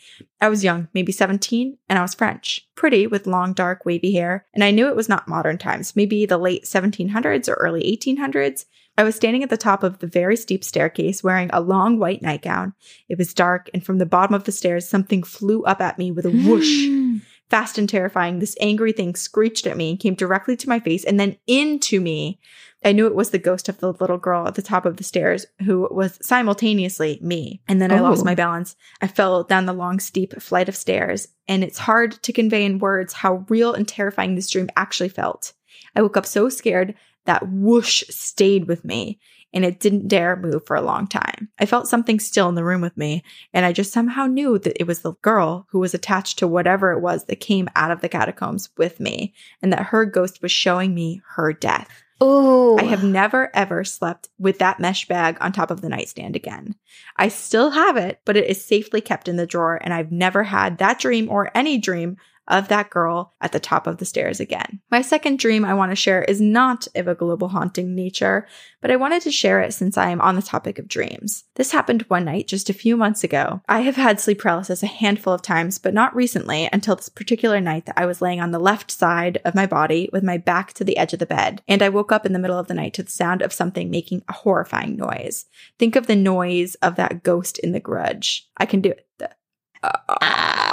I was young, maybe 17, and I was French, pretty with long, dark, wavy hair, and I knew it was not modern times, maybe the late 1700s or early 1800s. I was standing at the top of the very steep staircase wearing a long white nightgown. It was dark, and from the bottom of the stairs, something flew up at me with a whoosh. Fast and terrifying, this angry thing screeched at me and came directly to my face and then into me. I knew it was the ghost of the little girl at the top of the stairs who was simultaneously me. And then I lost Oh. my balance. I fell down the long, steep flight of stairs, and it's hard to convey in words how real and terrifying this dream actually felt. I woke up so scared that whoosh stayed with me and it didn't dare move for a long time. I felt something still in the room with me, and I just somehow knew that it was the girl who was attached to whatever it was that came out of the catacombs with me, and that her ghost was showing me her death. Oh, I have never ever slept with that mesh bag on top of the nightstand again. I still have it, but it is safely kept in the drawer, and I've never had that dream or any dream of that girl at the top of the stairs again. My second dream I want to share is not of a global haunting nature, but I wanted to share it since I am on the topic of dreams. This happened one night just a few months ago. I have had sleep paralysis a handful of times, but not recently until this particular night that I was laying on the left side of my body with my back to the edge of the bed, and I woke up in the middle of the night to the sound of something making a horrifying noise. Think of the noise of that ghost in the grudge. I can do it. The- uh, uh,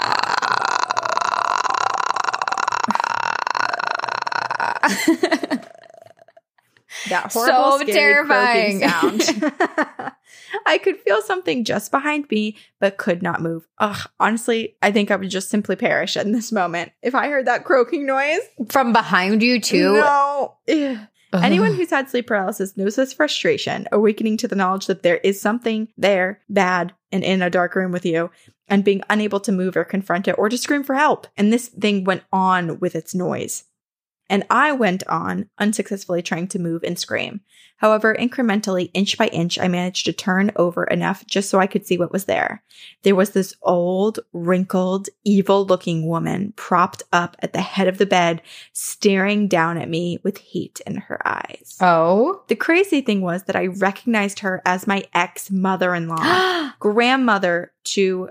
that So horrible, scary, terrifying. sound. I could feel something just behind me, but could not move. Ugh, honestly, I think I would just simply perish in this moment if I heard that croaking noise. from behind you too. No. Anyone who's had sleep paralysis knows this frustration, awakening to the knowledge that there is something there, bad, and in a dark room with you, and being unable to move or confront it or to scream for help. And this thing went on with its noise. And I went on, unsuccessfully trying to move and scream. However, incrementally, inch by inch, I managed to turn over enough just so I could see what was there. There was this old, wrinkled, evil looking woman propped up at the head of the bed, staring down at me with hate in her eyes. oh. The crazy thing was that I recognized her as my ex mother in law, grandmother to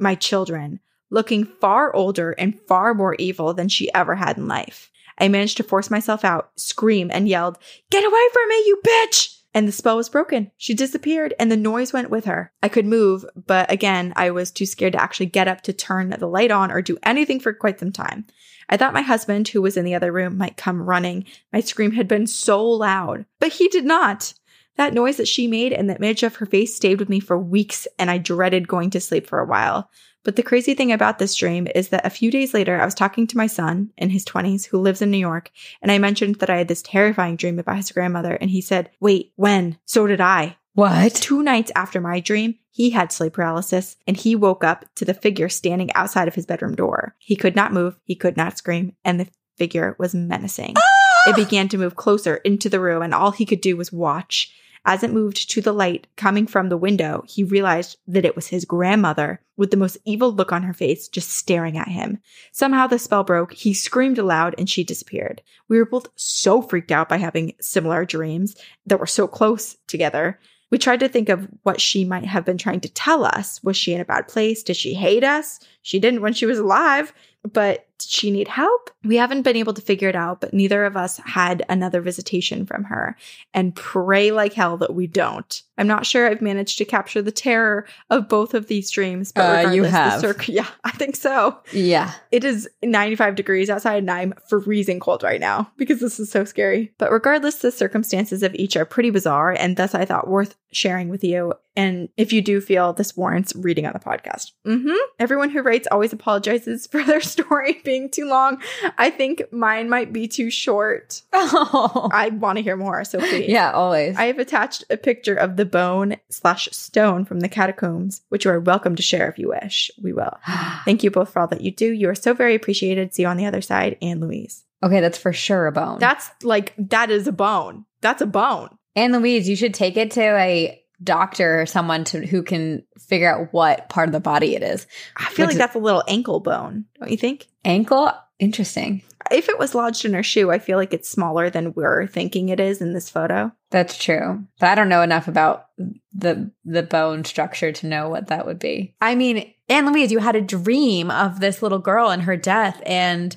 my children, looking far older and far more evil than she ever had in life. I managed to force myself out, scream, and yelled, Get away from me, you bitch! And the spell was broken. She disappeared and the noise went with her. I could move, but again, I was too scared to actually get up to turn the light on or do anything for quite some time. I thought my husband, who was in the other room, might come running. My scream had been so loud, but he did not. That noise that she made and the image of her face stayed with me for weeks, and I dreaded going to sleep for a while. But the crazy thing about this dream is that a few days later, I was talking to my son in his 20s who lives in New York, and I mentioned that I had this terrifying dream about his grandmother, and he said, Wait, when? So did I. What? Two nights after my dream, he had sleep paralysis and he woke up to the figure standing outside of his bedroom door. He could not move, he could not scream, and the figure was menacing. Ah! It began to move closer into the room, and all he could do was watch. As it moved to the light coming from the window, he realized that it was his grandmother with the most evil look on her face just staring at him. Somehow the spell broke, he screamed aloud, and she disappeared. We were both so freaked out by having similar dreams that were so close together We tried to think of what she might have been trying to tell us. Was she in a bad place? Did she hate us? She didn't when she was alive, but did she need help? We haven't been able to figure it out, but neither of us had another visitation from her and pray like hell that we don't. I'm not sure I've managed to capture the terror of both of these dreams, but Uh, regardless, you the circ- yeah, I think so. Yeah. It is 95 degrees outside and I'm freezing cold right now because this is so scary. But regardless, the circumstances of each are pretty bizarre and thus I thought worth sharing with you. And if you do feel this warrants reading on the podcast. hmm Everyone who writes always apologizes for their story being too long. I think mine might be too short. Oh. I want to hear more, so please. yeah, always. I have attached a picture of the bone slash stone from the catacombs, which you are welcome to share if you wish. We will. Thank you both for all that you do. You are so very appreciated. See you on the other side. Anne Louise. okay, that's for sure a bone. That's like, that is a bone. That's a bone. Anne Louise, you should take it to a doctor or someone to who can figure out what part of the body it is. I feel like is- that's a little ankle bone, don't you think? Ankle? Interesting. If it was lodged in her shoe, I feel like it's smaller than we're thinking it is in this photo. That's true. But I don't know enough about the the bone structure to know what that would be. I mean, Anne Louise, you had a dream of this little girl and her death, and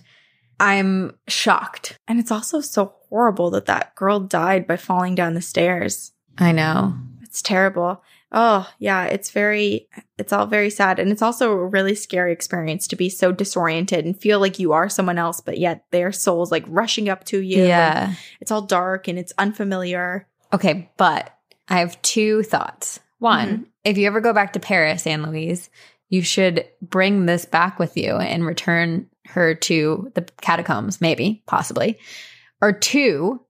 I'm shocked. And it's also so horrible that that girl died by falling down the stairs. I know. It's terrible. Oh, yeah, it's very, it's all very sad. And it's also a really scary experience to be so disoriented and feel like you are someone else, but yet their soul's like rushing up to you. Yeah. It's all dark and it's unfamiliar. Okay, but I have two thoughts. One, mm-hmm. if you ever go back to Paris, Anne Louise, you should bring this back with you and return her to the catacombs, maybe, possibly. Or two,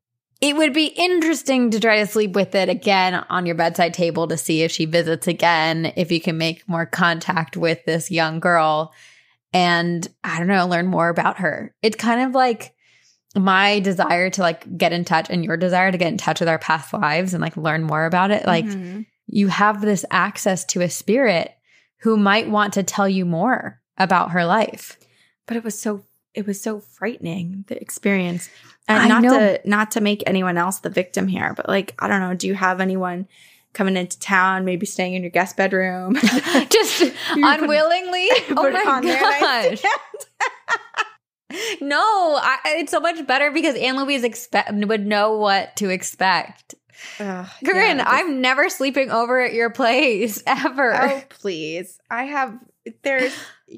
it would be interesting to try to sleep with it again on your bedside table to see if she visits again, if you can make more contact with this young girl and I don't know, learn more about her. It's kind of like my desire to like get in touch and your desire to get in touch with our past lives and like learn more about it. Like Mhm. you have this access to a spirit who might want to tell you more about her life. but it was so, it was so frightening, the experience. And I not know. to, not to make anyone else the victim here, but like, I don't know, do you have anyone coming into town, maybe staying in your guest bedroom? Just unwillingly. Put oh my gosh. No, I, it's so much better because Anne Louise expect would know what to expect. Ugh, Corinne, yeah, just- I'm never sleeping over at your place ever. Oh, please. I have, there's,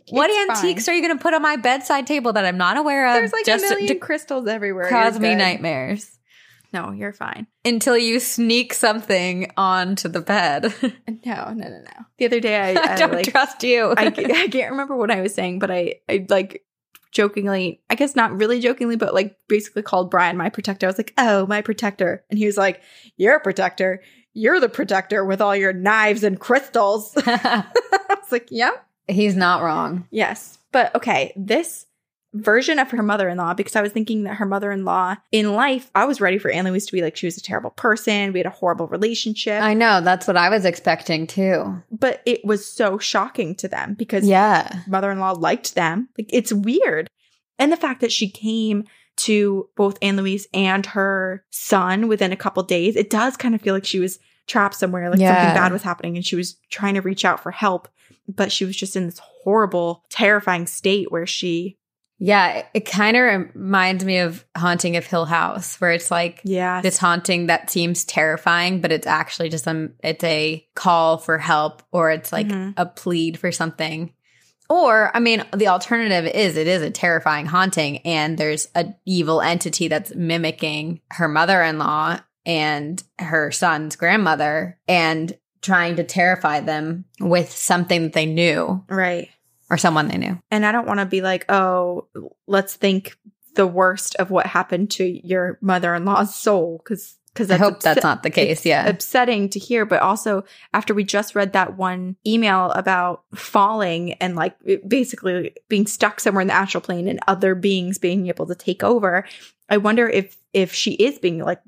what antiques fine. are you going to put on my bedside table that I'm not aware of? There's like just a million to crystals everywhere. cause me nightmares No, you're fine. until you sneak something onto the bed. No, no, no, no. The other day, I, I I, don't like, trust you. I, I can't remember what I was saying, but I, I like jokingly, I guess not really jokingly, but like basically called Brian my protector. I was like, oh, my protector. And he was like, you're a protector. You're the protector with all your knives and crystals. I was like, yep. He's not wrong. Yes. But okay, this version of her mother in law, because I was thinking that her mother in law in life, I was ready for Anne Louise to be like, she was a terrible person. We had a horrible relationship. I know. That's what I was expecting too. but it was so shocking to them because Yeah. mother in law liked them. Like, it's weird. And the fact that she came to both Anne Louise and her son within a couple days, it does kind of feel like she was trapped somewhere, like Yeah. something bad was happening and she was trying to reach out for help. But she was just in this horrible, terrifying state where she, Yeah. It, kind of reminds me of Haunting of Hill House, where it's like yeah, this haunting that seems terrifying, but it's actually just some, it's a call for help or it's like Mhm. a plead for something. Or, I mean, the alternative is it is a terrifying haunting and there's a evil entity that's mimicking her mother-in-law and her son's grandmother and trying to terrify them with something that they knew right. or someone they knew. And I don't want to be like, oh, let's think the worst of what happened to your mother in law's soul. Cause, cause I that's hope that's not the case. Yeah. upsetting to hear. But also, after we just read that one email about falling and like basically being stuck somewhere in the astral plane and other beings being able to take over, I wonder if if she is being like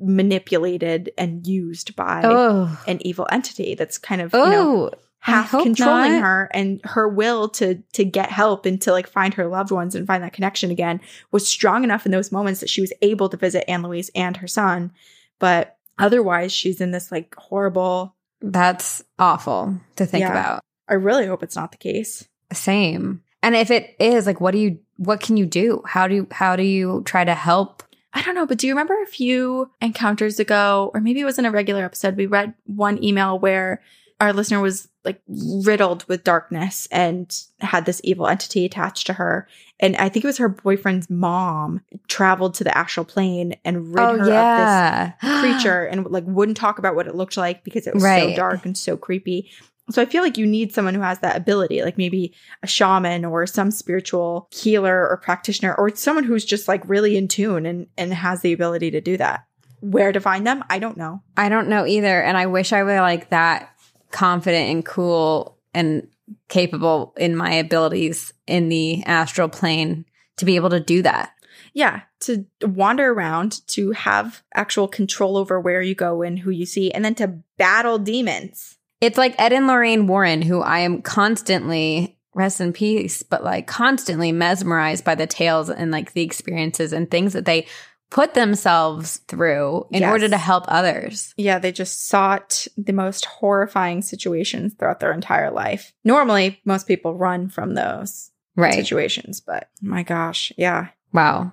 manipulated and used by Oh. an evil entity that's kind of you know Oh. Half controlling not. her and her will to to get help and to like find her loved ones and find that connection again was strong enough in those moments that she was able to visit Anne Louise and her son. But Otherwise, she's in this like horrible. That's awful to think Yeah. about. I really hope it's not the case. Same. And if it is, like, what do you, what can you do? How do you, how do you try to help? I don't know, but do you remember a few encounters ago, or maybe it was in a regular episode, we read one email where our listener was like riddled with darkness and had this evil entity attached to her. And I think it was her boyfriend's mom traveled to the astral plane and rid Oh, her of this creature and like wouldn't talk about what it looked like because it was so dark and so creepy. So I feel like you need someone who has that ability, like maybe a shaman or some spiritual healer or practitioner or someone who's just like really in tune and and has the ability to do that. Where to find them? I don't know. I don't know either. And I wish I were like that confident and cool and capable in my abilities in the astral plane to be able to do that. Yeah, to wander around, to have actual control over where you go and who you see, and then to battle demons. It's like Ed and Lorraine Warren, who I am constantly, rest in peace, but like constantly mesmerized by the tales and like the experiences and things that they put themselves through in Yes. order to help others. Yeah, they just sought the most horrifying situations throughout their entire life. Normally, most people run from those Right. situations, but my gosh, yeah. Wow.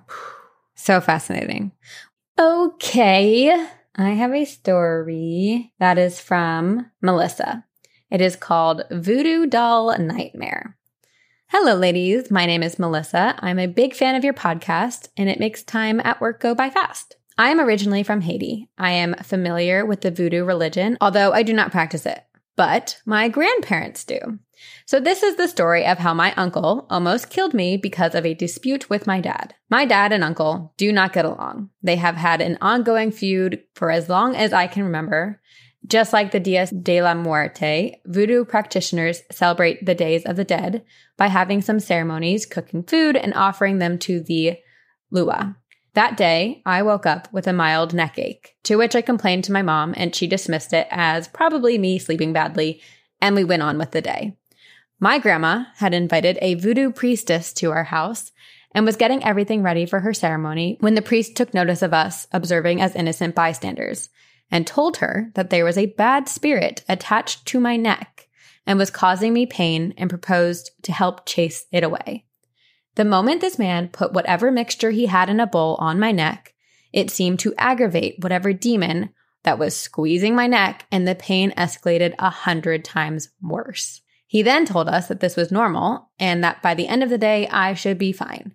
So fascinating. Okay. I have a story that is from Melissa. It is called Voodoo Doll Nightmare. Hello, ladies. My name is Melissa. I'm a big fan of your podcast, and it makes time at work go by fast. I am originally from Haiti. I am familiar with the voodoo religion, although I do not practice it, but my grandparents do. So, this is the story of how my uncle almost killed me because of a dispute with my dad. My dad and uncle do not get along. They have had an ongoing feud for as long as I can remember. Just like the Dias de la Muerte, voodoo practitioners celebrate the days of the dead by having some ceremonies, cooking food, and offering them to the Lua. That day, I woke up with a mild neck ache, to which I complained to my mom, and she dismissed it as probably me sleeping badly, and we went on with the day. My grandma had invited a voodoo priestess to our house and was getting everything ready for her ceremony when the priest took notice of us observing as innocent bystanders and told her that there was a bad spirit attached to my neck and was causing me pain and proposed to help chase it away. The moment this man put whatever mixture he had in a bowl on my neck, it seemed to aggravate whatever demon that was squeezing my neck, and the pain escalated a hundred times worse. He then told us that this was normal and that by the end of the day, I should be fine.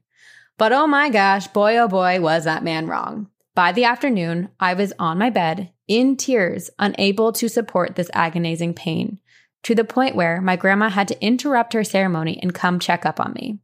But oh my gosh, boy oh boy, was that man wrong. By the afternoon, I was on my bed, in tears, unable to support this agonizing pain, to the point where my grandma had to interrupt her ceremony and come check up on me.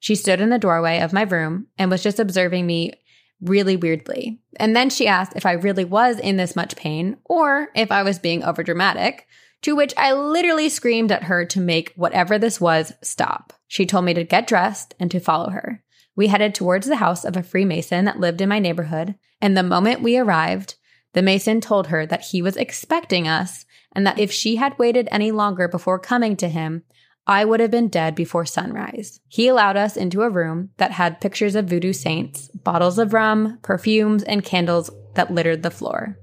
She stood in the doorway of my room and was just observing me really weirdly. And then she asked if I really was in this much pain or if I was being overdramatic, to which I literally screamed at her to make whatever this was stop. She told me to get dressed and to follow her. We headed towards the house of a Freemason that lived in my neighborhood, and the moment we arrived, the Mason told her that he was expecting us and that if she had waited any longer before coming to him, I would have been dead before sunrise. He allowed us into a room that had pictures of voodoo saints, bottles of rum, perfumes, and candles that littered the floor.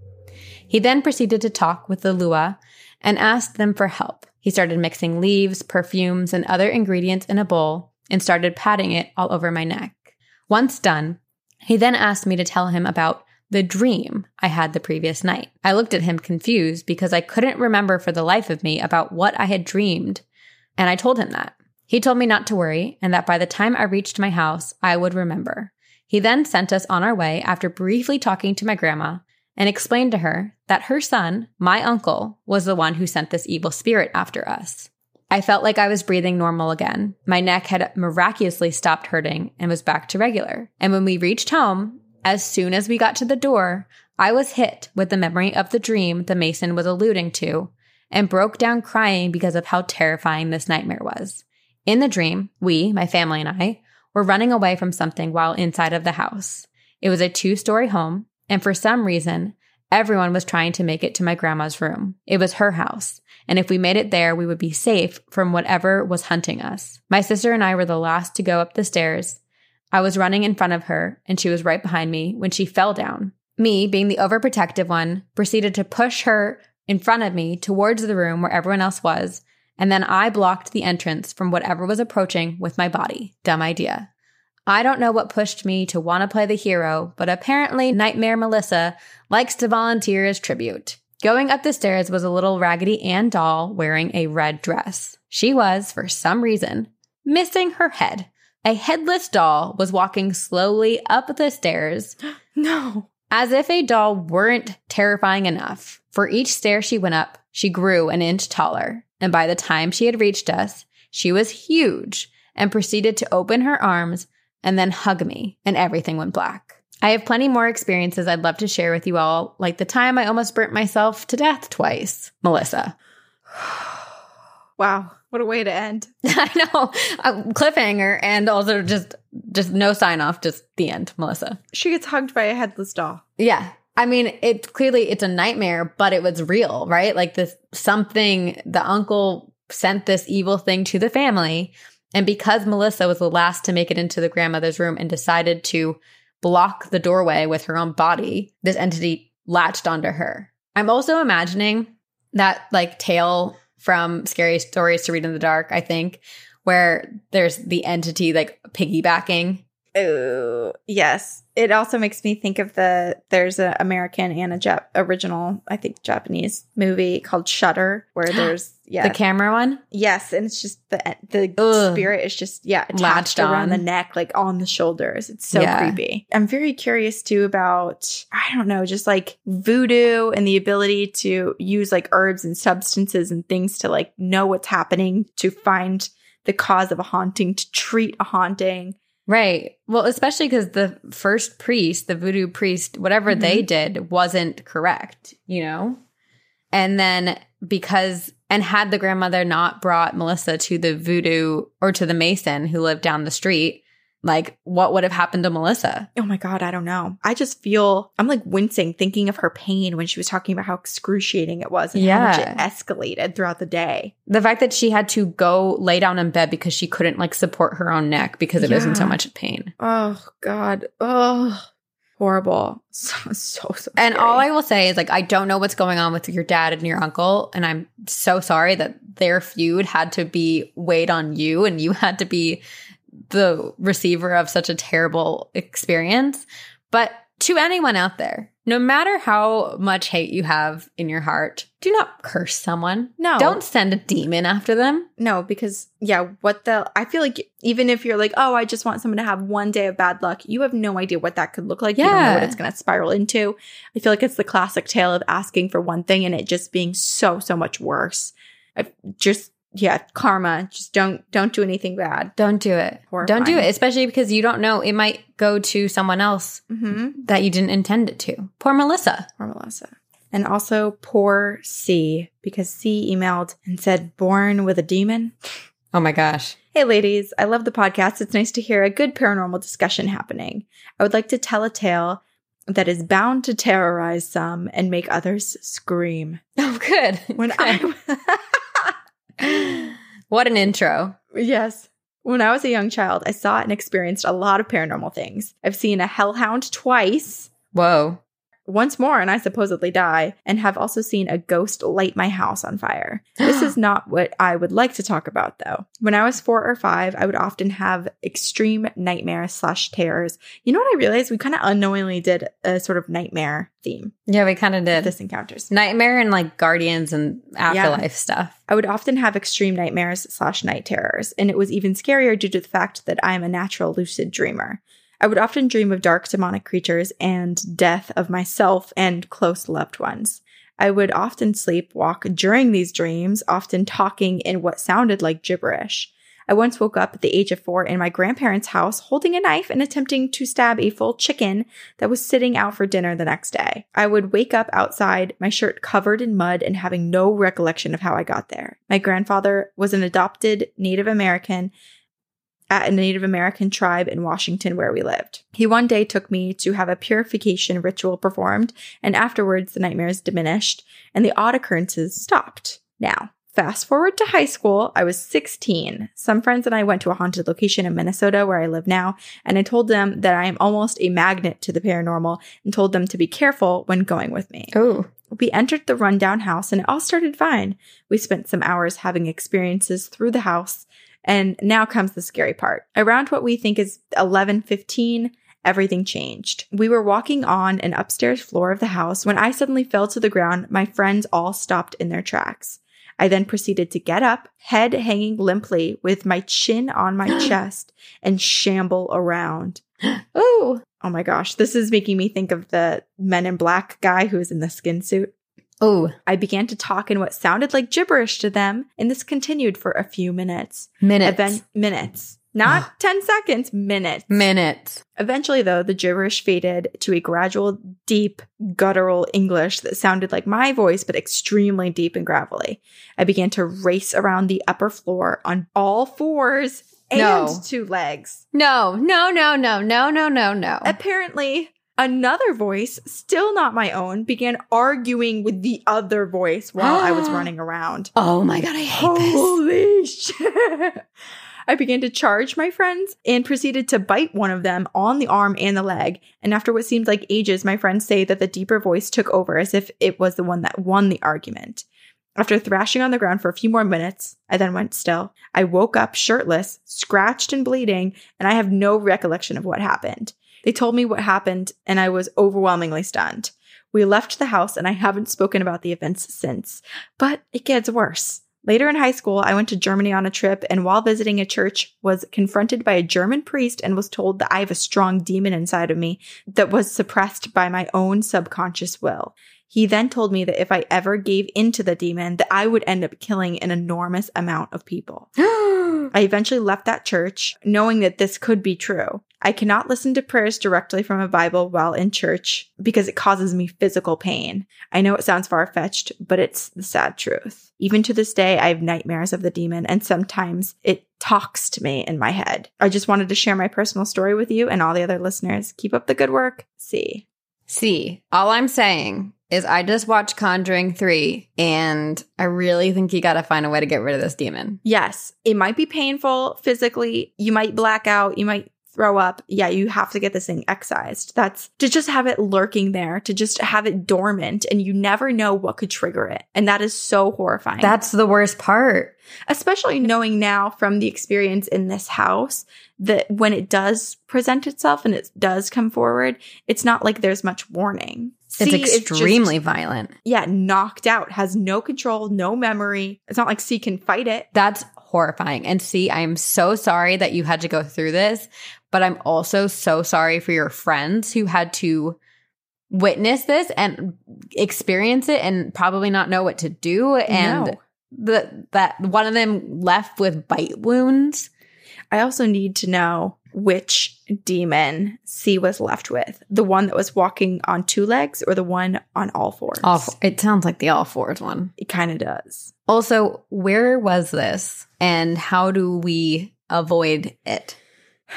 He then proceeded to talk with the Lua and asked them for help. He started mixing leaves, perfumes, and other ingredients in a bowl and started patting it all over my neck. Once done, he then asked me to tell him about the dream I had the previous night. I looked at him confused because I couldn't remember for the life of me about what I had dreamed, and I told him that. He told me not to worry and that by the time I reached my house, I would remember. He then sent us on our way after briefly talking to my grandma and explained to her that her son, my uncle, was the one who sent this evil spirit after us. I felt like I was breathing normal again. My neck had miraculously stopped hurting and was back to regular. And when we reached home, as soon as we got to the door, I was hit with the memory of the dream the Mason was alluding to and broke down crying because of how terrifying this nightmare was. In the dream, we, my family and I, were running away from something while inside of the house. It was a two story home, and for some reason, everyone was trying to make it to my grandma's room. It was her house, and if we made it there, we would be safe from whatever was hunting us. My sister and I were the last to go up the stairs. I was running in front of her, and she was right behind me when she fell down. me, being the overprotective one, proceeded to push her in front of me towards the room where everyone else was, and then I blocked the entrance from whatever was approaching with my body. Dumb idea. I don't know what pushed me to want to play the hero, but apparently Nightmare Melissa likes to volunteer as tribute. Going up the stairs was a little Raggedy Ann doll wearing a red dress. She was, for some reason, missing her head. A headless doll was walking slowly up the stairs. No. As if a doll weren't terrifying enough. For each stair she went up, she grew an inch taller. And by the time she had reached us, she was huge and proceeded to open her arms and then hug me, and everything went black. I have plenty more experiences I'd love to share with you all, like the time I almost burnt myself to death twice. Melissa. Wow. What a way to end. I know. A cliffhanger and also just just no sign off, just the end, Melissa. She gets hugged by a headless doll. Yeah. I mean, it's clearly it's a nightmare, but it was real, right? Like this something the uncle sent this evil thing to the family. And because Melissa was the last to make it into the grandmother's room and decided to block the doorway with her own body, this entity latched onto her. I'm also imagining that like tale from Scary Stories to Read in the Dark, I think, where there's the entity like piggybacking. Oh, yes. It also makes me think of the there's an American and a Jap- original, I think Japanese movie called Shutter, where there's yeah The camera one? yes, and it's just the the Ugh. spirit is just yeah attached Latched around on. the neck, like on the shoulders. It's so Yeah. creepy. I'm very curious too about I don't know, just like voodoo and the ability to use like herbs and substances and things to like know what's happening to find the cause of a haunting, to treat a haunting. Right. Well, especially because the first priest, the voodoo priest, whatever they mm-hmm. did wasn't correct, you know? And then because, and had the grandmother not brought Melissa to the voodoo or to the mason who lived down the street, like what would have happened to Melissa? Oh my God, I don't know. I just feel I'm like wincing thinking of her pain when she was talking about how excruciating it was and how much Yeah. it escalated throughout the day. The fact that she had to go lay down in bed because she couldn't like support her own neck because it was in so much pain. Oh God. Oh horrible. So so so And scary. all I will say is like I don't know what's going on with your dad and your uncle and I'm so sorry that their feud had to be weighed on you and you had to be the receiver of such a terrible experience. But to anyone out there, no matter how much hate you have in your heart, do not curse someone. No. Don't send a demon after them. No, because yeah, what the I feel like even if you're like, oh, I just want someone to have one day of bad luck, you have no idea what that could look like. You don't know Yeah. what it's gonna spiral into. I feel like it's the classic tale of asking for one thing and it just being so, so much worse. I've just yeah, karma. Just don't don't do anything bad. Don't do it. Don't do it, especially because you don't know it might go to someone else Mm-hmm. that you didn't intend it to. Poor Melissa. Poor Melissa. And also poor C, because C emailed and said, born with a demon. Oh my gosh. Hey, ladies, I love the podcast. It's nice to hear a good paranormal discussion happening. I would like to tell a tale that is bound to terrorize some and make others scream. Oh, good. When Good. I, what an intro. yes, when I was a young child, I saw and experienced a lot of paranormal things. I've seen a hellhound twice, Whoa. Once more, and I supposedly die, and have also seen a ghost light my house on fire. This is not what I would like to talk about, though. When I was four or five, I would often have extreme nightmares slash terrors. You know what I realized? We kind of unknowingly did a sort of nightmare theme Yeah, we kind of of did. this encounters. Nightmare and like guardians and afterlife stuff. I would often have extreme nightmares slash night terrors, and it was even scarier due to the fact that I am a natural lucid dreamer. I would often dream of dark demonic creatures and death of myself and close loved ones. I would often sleepwalk during these dreams, often talking in what sounded like gibberish. I once woke up at the age of four in my grandparents' house holding a knife and attempting to stab a full chicken that was sitting out for dinner the next day. I would wake up outside, my shirt covered in mud and having no recollection of how I got there. My grandfather was an adopted Native American at a Native American tribe in Washington where we lived. He one day took me to have a purification ritual performed, and afterwards the nightmares diminished and the odd occurrences stopped. Now, Fast forward to high school, I was 16. Some friends and I went to a haunted location in Minnesota where I live now, and I told them that I am almost a magnet to the paranormal and told them to be careful when going with me. Oh. We entered the rundown house and it all started fine. We spent some hours having experiences through the house, and now comes the scary part. Around what we think is 11:15, everything changed. We were walking on an upstairs floor of the house when I suddenly fell to the ground. My friends all stopped in their tracks. I then proceeded to get up, head hanging limply with my chin on my chest and shamble around. Oh. Oh my gosh, this is making me think of the Men in Black guy who was in the skin suit. Oh. I began to talk in what sounded like gibberish to them, and this continued for a few minutes. Minutes. Event minutes. Not 10 seconds, minutes. Minutes. Eventually, though, the gibberish faded to a gradual, deep, guttural English that sounded like my voice, but extremely deep and gravelly. I began to race around the upper floor on all fours and No. two legs. No, no, no, no, no, no, no, no. Apparently, another voice, still not my own, began arguing with the other voice while I was running around. Oh my god, I hate this. Holy shit. I began to charge my friends and proceeded to bite one of them on the arm and the leg. And after what seemed like ages, my friends say that the deeper voice took over as if it was the one that won the argument. After thrashing on the ground for a few more minutes, I then went still. I woke up shirtless, scratched and bleeding, and I have no recollection of what happened. They told me what happened, and I was overwhelmingly stunned. We left the house, and I haven't spoken about the events since. But it gets worse. Later in high school, I went to Germany on a trip and while visiting a church was confronted by a German priest and was told that I have a strong demon inside of me that was suppressed by my own subconscious will. He then told me that if I ever gave into the demon, that I would end up killing an enormous amount of people. I eventually left that church knowing that this could be true. I cannot listen to prayers directly from a Bible while in church because it causes me physical pain. I know it sounds far fetched, but it's the sad truth. Even to this day, I have nightmares of the demon, and sometimes it talks to me in my head. I just wanted to share my personal story with you and all the other listeners. Keep up the good work. See. See, all I'm saying is I just watched Conjuring 3 and I really think you got to find a way to get rid of this demon. Yes, it might be painful physically. You might black out. You might throw up. Yeah, you have to get this thing excised. That's to just have it lurking there, to just have it dormant, and you never know what could trigger it. And that is so horrifying. That's the worst part. especially knowing now from the experience in this house that when it does present itself and it does come forward, it's not like there's much warning. It's C just- extremely violent. yeah, knocked out, has no control, no memory. It's not like C can fight it. That's horrifying. And C, I'm so sorry that you had to go through this, but I'm also so sorry for your friends who had to witness this and experience it and probably not know what to do. And No. the that one of them left with bite wounds. I also need to know which demon C was left with. The one that was walking on two legs or the one on all fours? All it sounds like the all fours one. It kind of does. Also, where was this and how do we avoid it?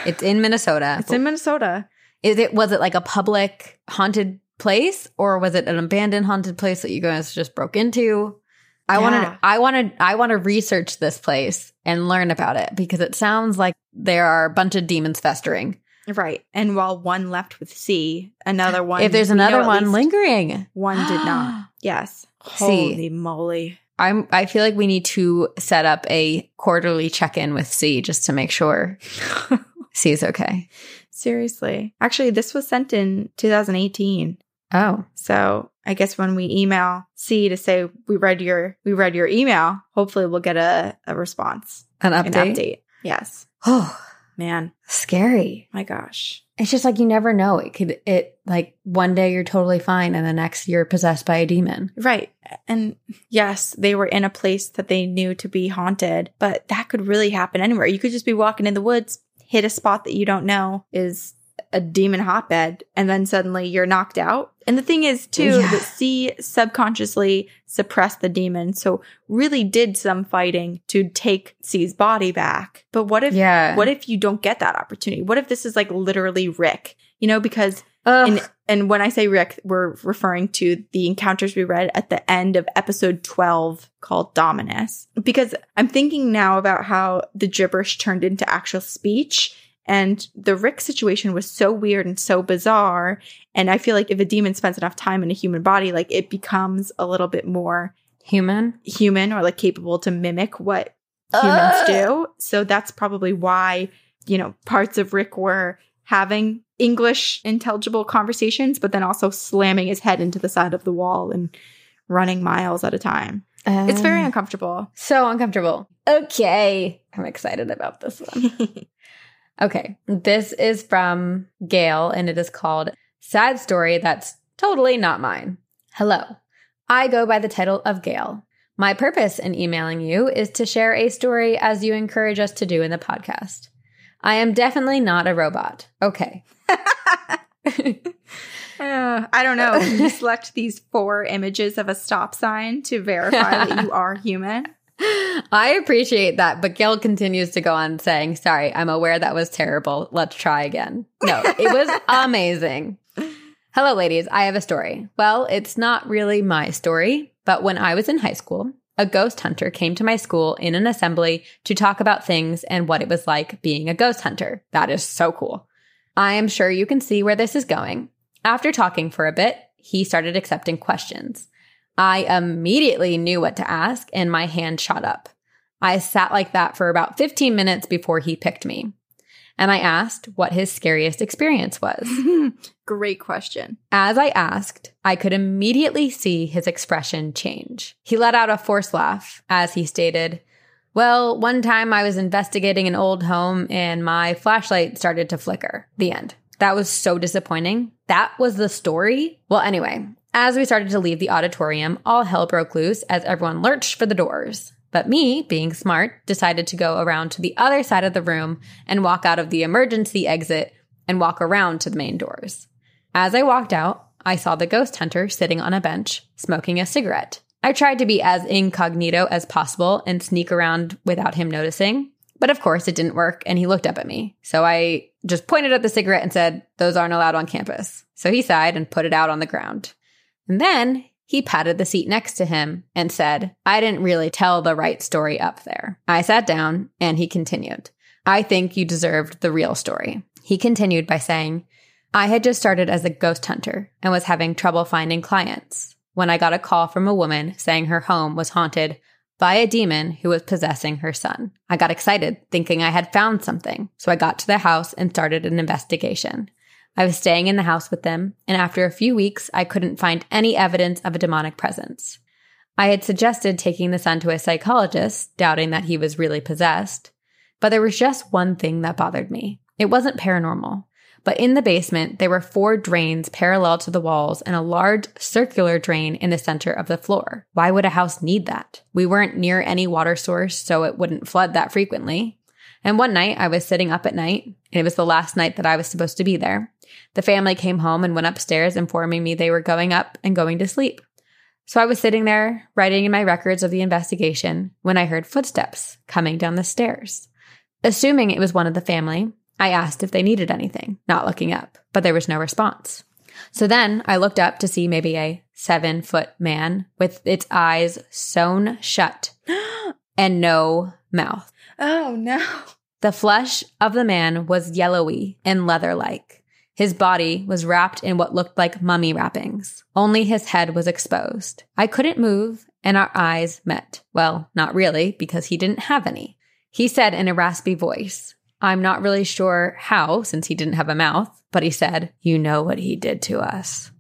It's in Minnesota. It's in Minnesota. Is it was it like a public haunted place or was it an abandoned haunted place that you guys just broke into? I want to I want to I want to research this place and learn about it because it sounds like there are a bunch of demons festering. Right. And while one left with C, another one. if there's know another one lingering, One did not. Yes. C. Holy moly. I'm I feel like we need to set up a quarterly check-in with C just to make sure C is okay. Seriously. Actually, this was sent in 2018. Oh, So I guess when we email C to say we read your we read your email, hopefully we'll get a, a response. an An update. update. Yes. Oh, Man. scary. My gosh. It's just like you never know. It could it like one day you're totally fine and the next you're possessed by a demon. Right. And yes, they were in a place that they knew to be haunted, but that could really happen anywhere. You could just be walking in the woods, hit a spot that you don't know is a demon hotbed, and then suddenly you're knocked out. And the thing is, too, Yeah. that C subconsciously suppressed the demon. So really did some fighting to take C's body back. But what if Yeah. what if you don't get that opportunity? What if this is like literally Rick? You know, because And, and when I say Rick, we're referring to the encounters we read at the end of episode 12 called Dominus. Because I'm thinking now about how the gibberish turned into actual speech. And the Rick situation was so weird and so bizarre. And I feel like if a demon spends enough time in a human body, like it becomes a little bit more human, human, or like capable to mimic what humans Ugh. do. So that's probably why, you know, parts of Rick were having English intelligible conversations, but then also slamming his head into the side of the wall and running miles at a time. It's very Uh, uncomfortable. so uncomfortable. Okay. I'm excited about this one. Okay. This is from Gail and it is called Sad Story That's Totally Not Mine. Hello. I go by the title of Gail. My purpose in emailing you is to share a story as you encourage us to do in the podcast. I am definitely not a robot. Okay. Uh, I don't know. You select these four images of a stop sign to verify that you are human? I appreciate that, but Gail continues to go on saying, Sorry, I'm aware that was terrible. Let's try again. No, it was amazing. Hello, ladies. I have a story. Well, it's not really my story, but when I was in high school, a ghost hunter came to my school in an assembly to talk about things and what it was like being a ghost hunter. That is so cool. I am sure you can see where this is going. After talking for a bit, he started accepting questions. I immediately knew what to ask and my hand shot up. I sat like that for about 15 minutes before he picked me. And I asked what his scariest experience was. Great question. As I asked, I could immediately see his expression change. He let out a forced laugh as he stated, Well, one time I was investigating an old home and my flashlight started to flicker. The end. That was so disappointing. That was the story. Well, anyway, as we started to leave the auditorium, all hell broke loose as everyone lurched for the doors. But me, being smart, decided to go around to the other side of the room and walk out of the emergency exit and walk around to the main doors. As I walked out, I saw the ghost hunter sitting on a bench, smoking a cigarette. I tried to be as incognito as possible and sneak around without him noticing. But of course, it didn't work, and he looked up at me. So I just pointed at the cigarette and said, Those aren't allowed on campus. So he sighed and put it out on the ground. And then he patted the seat next to him and said, I didn't really tell the right story up there. I sat down and he continued, I think you deserved the real story. He continued by saying, I had just started as a ghost hunter and was having trouble finding clients when I got a call from a woman saying her home was haunted by a demon who was possessing her son. I got excited, thinking I had found something. So I got to the house and started an investigation. I was staying in the house with them, and after a few weeks, I couldn't find any evidence of a demonic presence. I had suggested taking the son to a psychologist, doubting that he was really possessed. But there was just one thing that bothered me. It wasn't paranormal. But in the basement, there were four drains parallel to the walls and a large circular drain in the center of the floor. Why would a house need that? We weren't near any water source, so it wouldn't flood that frequently. And one night, I was sitting up at night, and it was the last night that I was supposed to be there. The family came home and went upstairs, informing me they were going up and going to sleep. So I was sitting there, writing in my records of the investigation, when I heard footsteps coming down the stairs. Assuming it was one of the family, I asked if they needed anything, not looking up, but there was no response. So then I looked up to see maybe a seven foot man with its eyes sewn shut and no mouth. Oh no. The flesh of the man was yellowy and leather like. His body was wrapped in what looked like mummy wrappings. Only his head was exposed. I couldn't move, and our eyes met. Well, not really, because he didn't have any. He said in a raspy voice, I'm not really sure how, since he didn't have a mouth, but he said, You know what he did to us.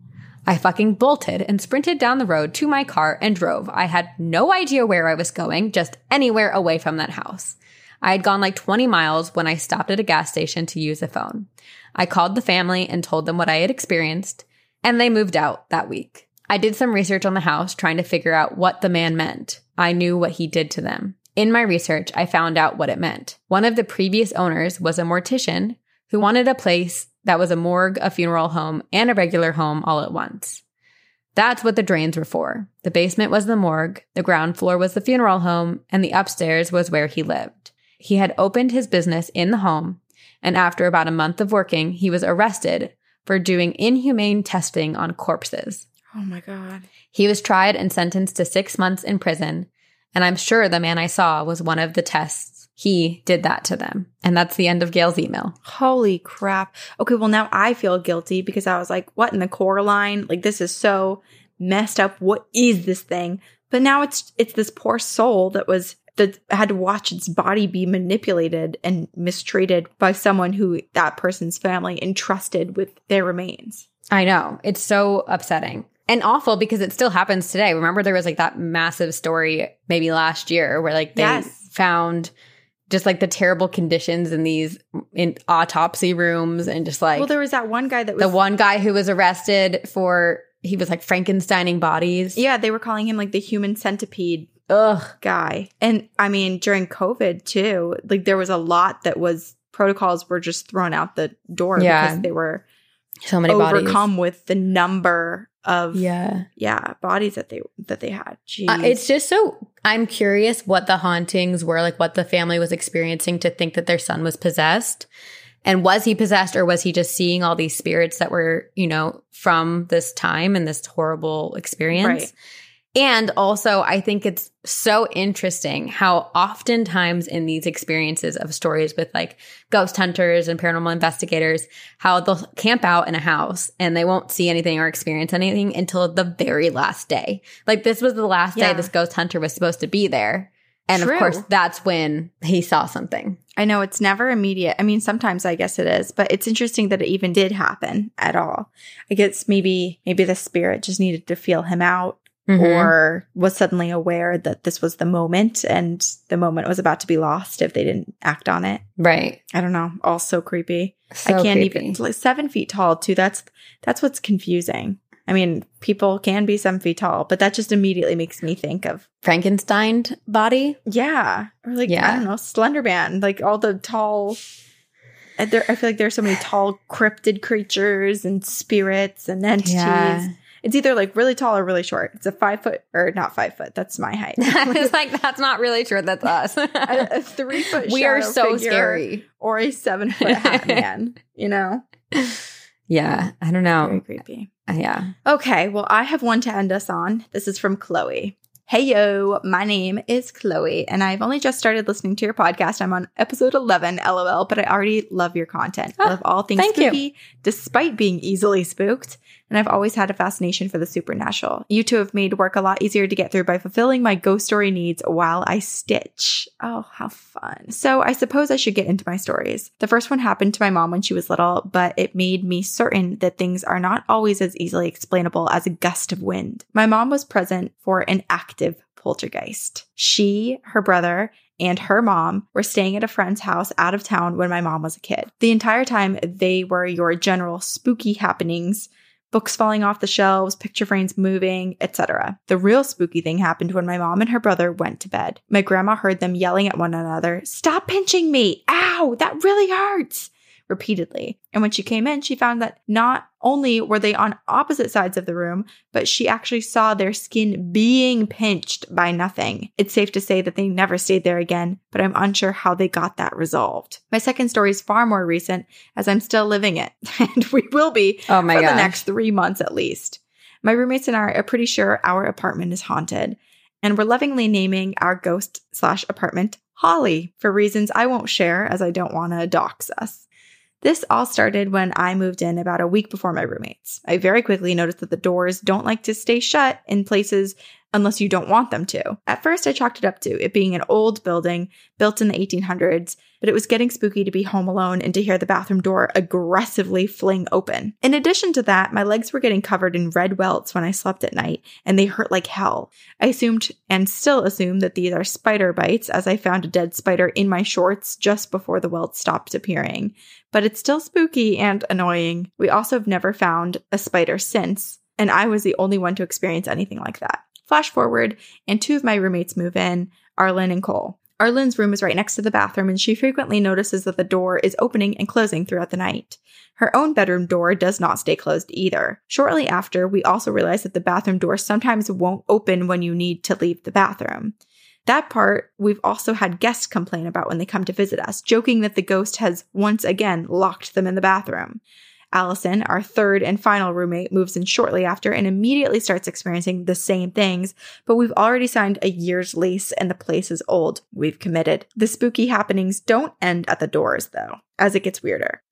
I fucking bolted and sprinted down the road to my car and drove. I had no idea where I was going, just anywhere away from that house. I had gone like 20 miles when I stopped at a gas station to use a phone. I called the family and told them what I had experienced, and they moved out that week. I did some research on the house trying to figure out what the man meant. I knew what he did to them. In my research, I found out what it meant. One of the previous owners was a mortician who wanted a place that was a morgue, a funeral home, and a regular home all at once. That's what the drains were for. The basement was the morgue, the ground floor was the funeral home, and the upstairs was where he lived. He had opened his business in the home, and after about a month of working, he was arrested for doing inhumane testing on corpses. Oh my God. He was tried and sentenced to six months in prison. And I'm sure the man I saw was one of the tests. He did that to them. And that's the end of Gail's email. Holy crap. Okay, well, now I feel guilty because I was like, what in the Coraline? Like, this is so messed up. What is this thing? But now it's it's this poor soul that was that had to watch its body be manipulated and mistreated by someone who that person's family entrusted with their remains. I know. It's so upsetting and awful because it still happens today. Remember, there was like that massive story maybe last year where like they Yes. found just like the terrible conditions in these in autopsy rooms and just like well, there was that one guy that was the one guy who was arrested for he was like Frankensteining bodies. Yeah, they were calling him like the human centipede Ugh. guy. And I mean, during COVID too, like there was a lot that was protocols were just thrown out the door Yeah. because they were So many bodies. overcome with the number of Yeah. yeah bodies that they that they had. Jeez. Uh, it's just so I'm curious what the hauntings were, like what the family was experiencing to think that their son was possessed. And was he possessed or was he just seeing all these spirits that were, you know, from this time and this horrible experience? Right. And also, I think it's so interesting how oftentimes in these experiences of stories with like ghost hunters and paranormal investigators, how they'll camp out in a house and they won't see anything or experience anything until the very last day. Like this was the last Yeah. day this ghost hunter was supposed to be there. And True. of course, that's when he saw something. I know it's never immediate. I mean, sometimes I guess it is, but it's interesting that it even did happen at all. I guess maybe maybe the spirit just needed to feel him out Mhm. or was suddenly aware that this was the moment and the moment was about to be lost if they didn't act on it. right. I don't know. All so creepy. So I can't creepy. even like seven feet tall too. That's that's what's confusing. I mean, people can be seven feet tall, but that just immediately makes me think of Frankenstein body. yeah, or like Yeah. I don't know, Slender Man, like all the tall. There, I feel like there's so many tall cryptid creatures and spirits and entities. Yeah. It's either like really tall or really short. It's a five foot or not five foot. That's my height. it's like, that's not really true. That's us. a, a three foot. we are so scary. Or a seven foot hat man. You know, Yeah. I don't know. very creepy. Uh, yeah. Okay, well, I have one to end us on. This is from Chloe. Hey yo, my name is Chloe, and I've only just started listening to your podcast. I'm on episode 11, lol, but I already love your content. I Oh, love all things thank you. spooky, despite being easily spooked. And I've always had a fascination for the supernatural. You two have made work a lot easier to get through by fulfilling my ghost story needs while I stitch. Oh, how fun. So I suppose I should get into my stories. The first one happened to my mom when she was little, but it made me certain that things are not always as easily explainable as a gust of wind. My mom was present for an active poltergeist. She, her brother, and her mom were staying at a friend's house out of town when my mom was a kid. The entire time, they were your general spooky happenings books falling off the shelves, picture frames moving, etc. The real spooky thing happened when my mom and her brother went to bed. My grandma heard them yelling at one another, Stop pinching me! Ow, that really hurts! Repeatedly. And when she came in, she found that not only were they on opposite sides of the room, but she actually saw their skin being pinched by nothing. It's safe to say that they never stayed there again, but I'm unsure how they got that resolved. My second story is far more recent as I'm still living it, and we will be Oh my for gosh. the next three months at least. My roommates and I are pretty sure our apartment is haunted, and we're lovingly naming our ghost slash apartment Holly for reasons I won't share as I don't want to dox us. This all started when I moved in about a week before my roommates. I very quickly noticed that the doors don't like to stay shut in places unless you don't want them to. At first, I chalked it up to it being an old building built in the 1800s, but it was getting spooky to be home alone and to hear the bathroom door aggressively fling open. In addition to that, my legs were getting covered in red welts when I slept at night, and they hurt like hell. I assumed and still assume that these are spider bites, as I found a dead spider in my shorts just before the welts stopped appearing. But it's still spooky and annoying. We also have never found a spider since, and I was the only one to experience anything like that. Flash forward, and two of my roommates move in, Arlen and Cole. Arlen's room is right next to the bathroom, and she frequently notices that the door is opening and closing throughout the night. Her own bedroom door does not stay closed either. Shortly after, we also realize that the bathroom door sometimes won't open when you need to leave the bathroom. That part we've also had guests complain about when they come to visit us, joking that the ghost has once again locked them in the bathroom. Allison, our third and final roommate, moves in shortly after and immediately starts experiencing the same things, but we've already signed a year's lease and the place is old. We've committed. The spooky happenings don't end at the doors, though, as it gets weirder.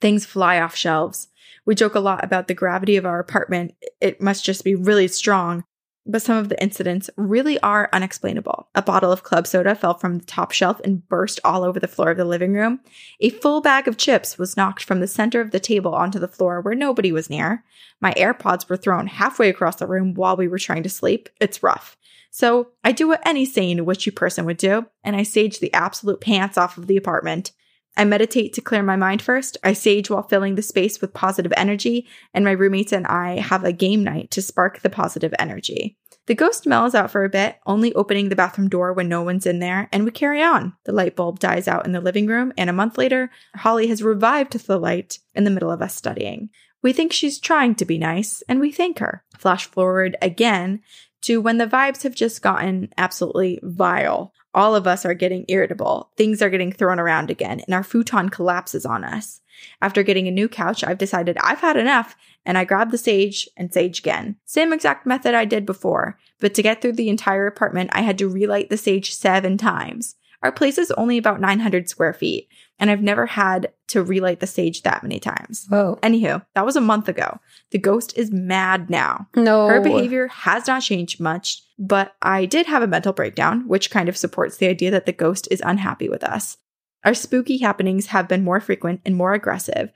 Things fly off shelves. We joke a lot about the gravity of our apartment. It must just be really strong but some of the incidents really are unexplainable. A bottle of club soda fell from the top shelf and burst all over the floor of the living room. A full bag of chips was knocked from the center of the table onto the floor where nobody was near. My AirPods were thrown halfway across the room while we were trying to sleep. It's rough. So I do what any sane, witchy person would do, and I sage the absolute pants off of the apartment. I meditate to clear my mind first. I sage while filling the space with positive energy, and my roommates and I have a game night to spark the positive energy. The ghost mellows out for a bit, only opening the bathroom door when no one's in there, and we carry on. The light bulb dies out in the living room, and a month later, Holly has revived the light in the middle of us studying. We think she's trying to be nice, and we thank her. Flash forward again to when the vibes have just gotten absolutely vile. All of us are getting irritable. Things are getting thrown around again, and our futon collapses on us. After getting a new couch, I've decided I've had enough, and I grab the sage and sage again. Same exact method I did before, but to get through the entire apartment, I had to relight the sage seven times. Our place is only about 900 square feet, and I've never had to relight the sage that many times. Whoa. Anywho, that was a month ago. The ghost is mad now. No. Her behavior has not changed much, but I did have a mental breakdown, which kind of supports the idea that the ghost is unhappy with us. Our spooky happenings have been more frequent and more aggressive.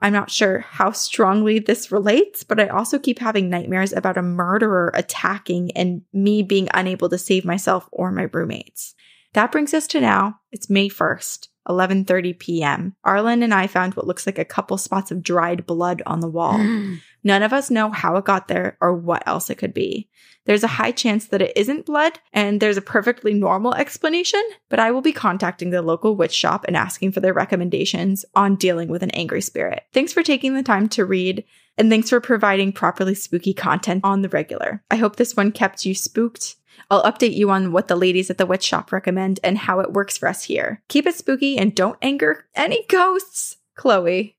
I'm not sure how strongly this relates, but I also keep having nightmares about a murderer attacking and me being unable to save myself or my roommates. That brings us to now. It's May 1st. 11:30 p.m. Arlen and I found what looks like a couple spots of dried blood on the wall. None of us know how it got there or what else it could be. There's a high chance that it isn't blood, and there's a perfectly normal explanation, but I will be contacting the local witch shop and asking for their recommendations on dealing with an angry spirit. Thanks for taking the time to read, and thanks for providing properly spooky content on the regular. I hope this one kept you spooked I'll update you on what the ladies at the witch shop recommend and how it works for us here. Keep it spooky and don't anger any ghosts. Chloe.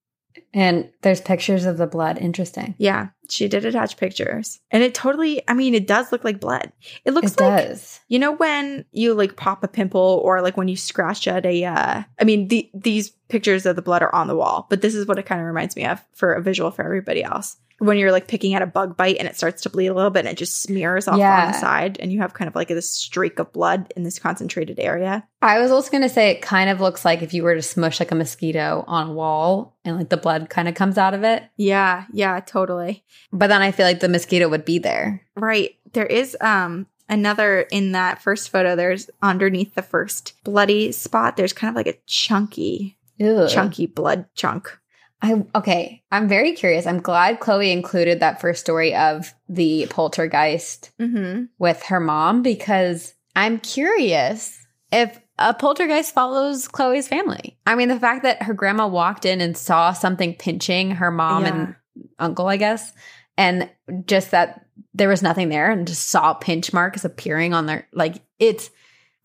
And there's pictures of the blood. Interesting. Yeah, she did attach pictures. And it totally, I mean, it does look like blood. It looks it like, does. you know, when you like pop a pimple or like when you scratch at a, uh, I mean, the, these pictures of the blood are on the wall, but this is what it kind of reminds me of for a visual for everybody else when you're like picking at a bug bite and it starts to bleed a little bit and it just smears off Yeah. on the side and you have kind of like this streak of blood in this concentrated area. I was also going to say it kind of looks like if you were to smush like a mosquito on a wall and like the blood kind of comes out of it. Yeah, yeah, totally. But then I feel like the mosquito would be there. Right. There is um another in that first photo there's underneath the first bloody spot there's kind of like a chunky Ew. chunky blood chunk. I okay. I'm very curious. I'm glad Chloe included that first story of the poltergeist Mhm. with her mom because I'm curious if a poltergeist follows Chloe's family. I mean, the fact that her grandma walked in and saw something pinching her mom Yeah. and uncle, I guess, and just that there was nothing there and just saw pinch marks appearing on their like it's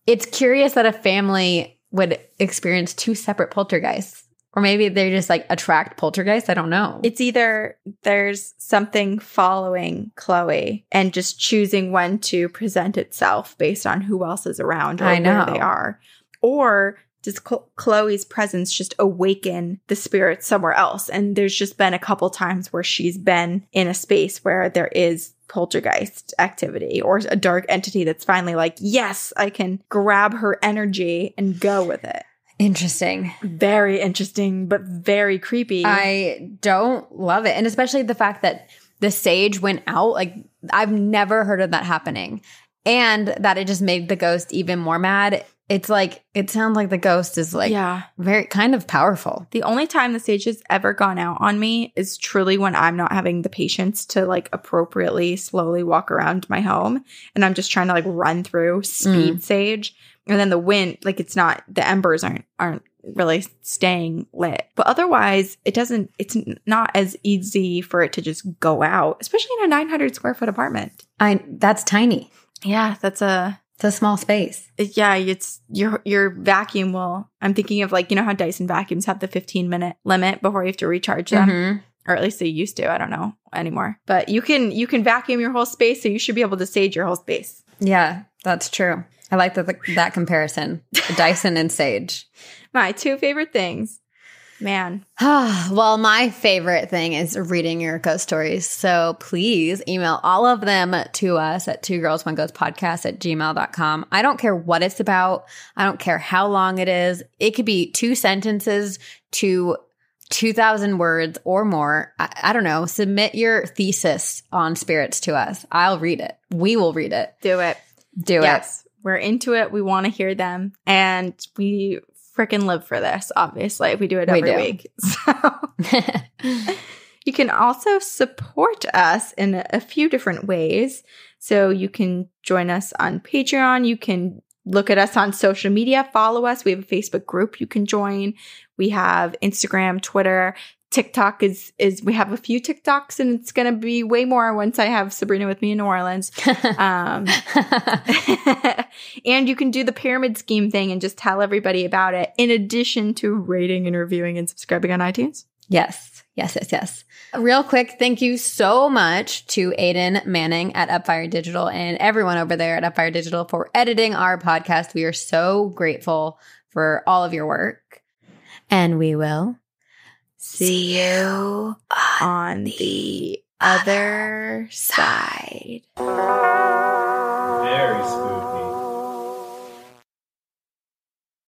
it's curious that a family would experience two separate poltergeists. Or maybe they just like attract poltergeists. I don't know. It's either there's something following Chloe and just choosing when to present itself based on who else is around or I know. where they are. Or does Chloe's presence just awaken the spirit somewhere else? And there's just been a couple times where she's been in a space where there is poltergeist activity or a dark entity that's finally like, yes, I can grab her energy and go with it. Interesting. Very interesting, but very creepy. I don't love it. And especially the fact that the sage went out. Like, I've never heard of that happening. And that it just made the ghost even more mad. It's like, it sounds like the ghost is like yeah. very kind of powerful. The only time the sage has ever gone out on me is truly when I'm not having the patience to like appropriately slowly walk around my home and I'm just trying to like run through speed mm. sage. And then the wind, like it's not, the embers aren't, aren't really staying lit. But otherwise, it doesn't, it's not as easy for it to just go out, especially in a 900 square foot apartment. I, that's tiny. Yeah, that's a, It's a small space. Yeah, it's your your vacuum will. I'm thinking of like you know how Dyson vacuums have the 15 minute limit before you have to recharge them, Mhm. or at least they used to. I don't know anymore. But you can you can vacuum your whole space, so you should be able to sage your whole space. Yeah, that's true. I like that that comparison. Dyson and Sage. My two favorite things, man. well, my favorite thing is reading your ghost stories. So please email all of them to us at two girls, one ghost podcast at gmail.com. I don't care what it's about. I don't care how long it is. It could be two sentences to 2000 words or more. I, I don't know. Submit your thesis on spirits to us. I'll read it. We will read it. Do it. Do yes, we're into it. We want to hear them, and we freaking live for this. Obviously, we do it We every do. week. So. You can also support us in a, a few different ways. So you can join us on Patreon. You can look at us on social media, follow us. We have a Facebook group you can join. We have Instagram, Twitter, TikTok is is we have a few TikToks and it's going to be way more once I have Sabrina with me in New Orleans. Um and you can do the pyramid scheme thing and just tell everybody about it in addition to rating and reviewing and subscribing on iTunes. Yes, yes, yes, yes. Real quick, thank you so much to Aiden Manning at Upfire Digital and everyone over there at Upfire Digital for editing our podcast. We are so grateful for all of your work. And we will See you on the other side. Very spooky.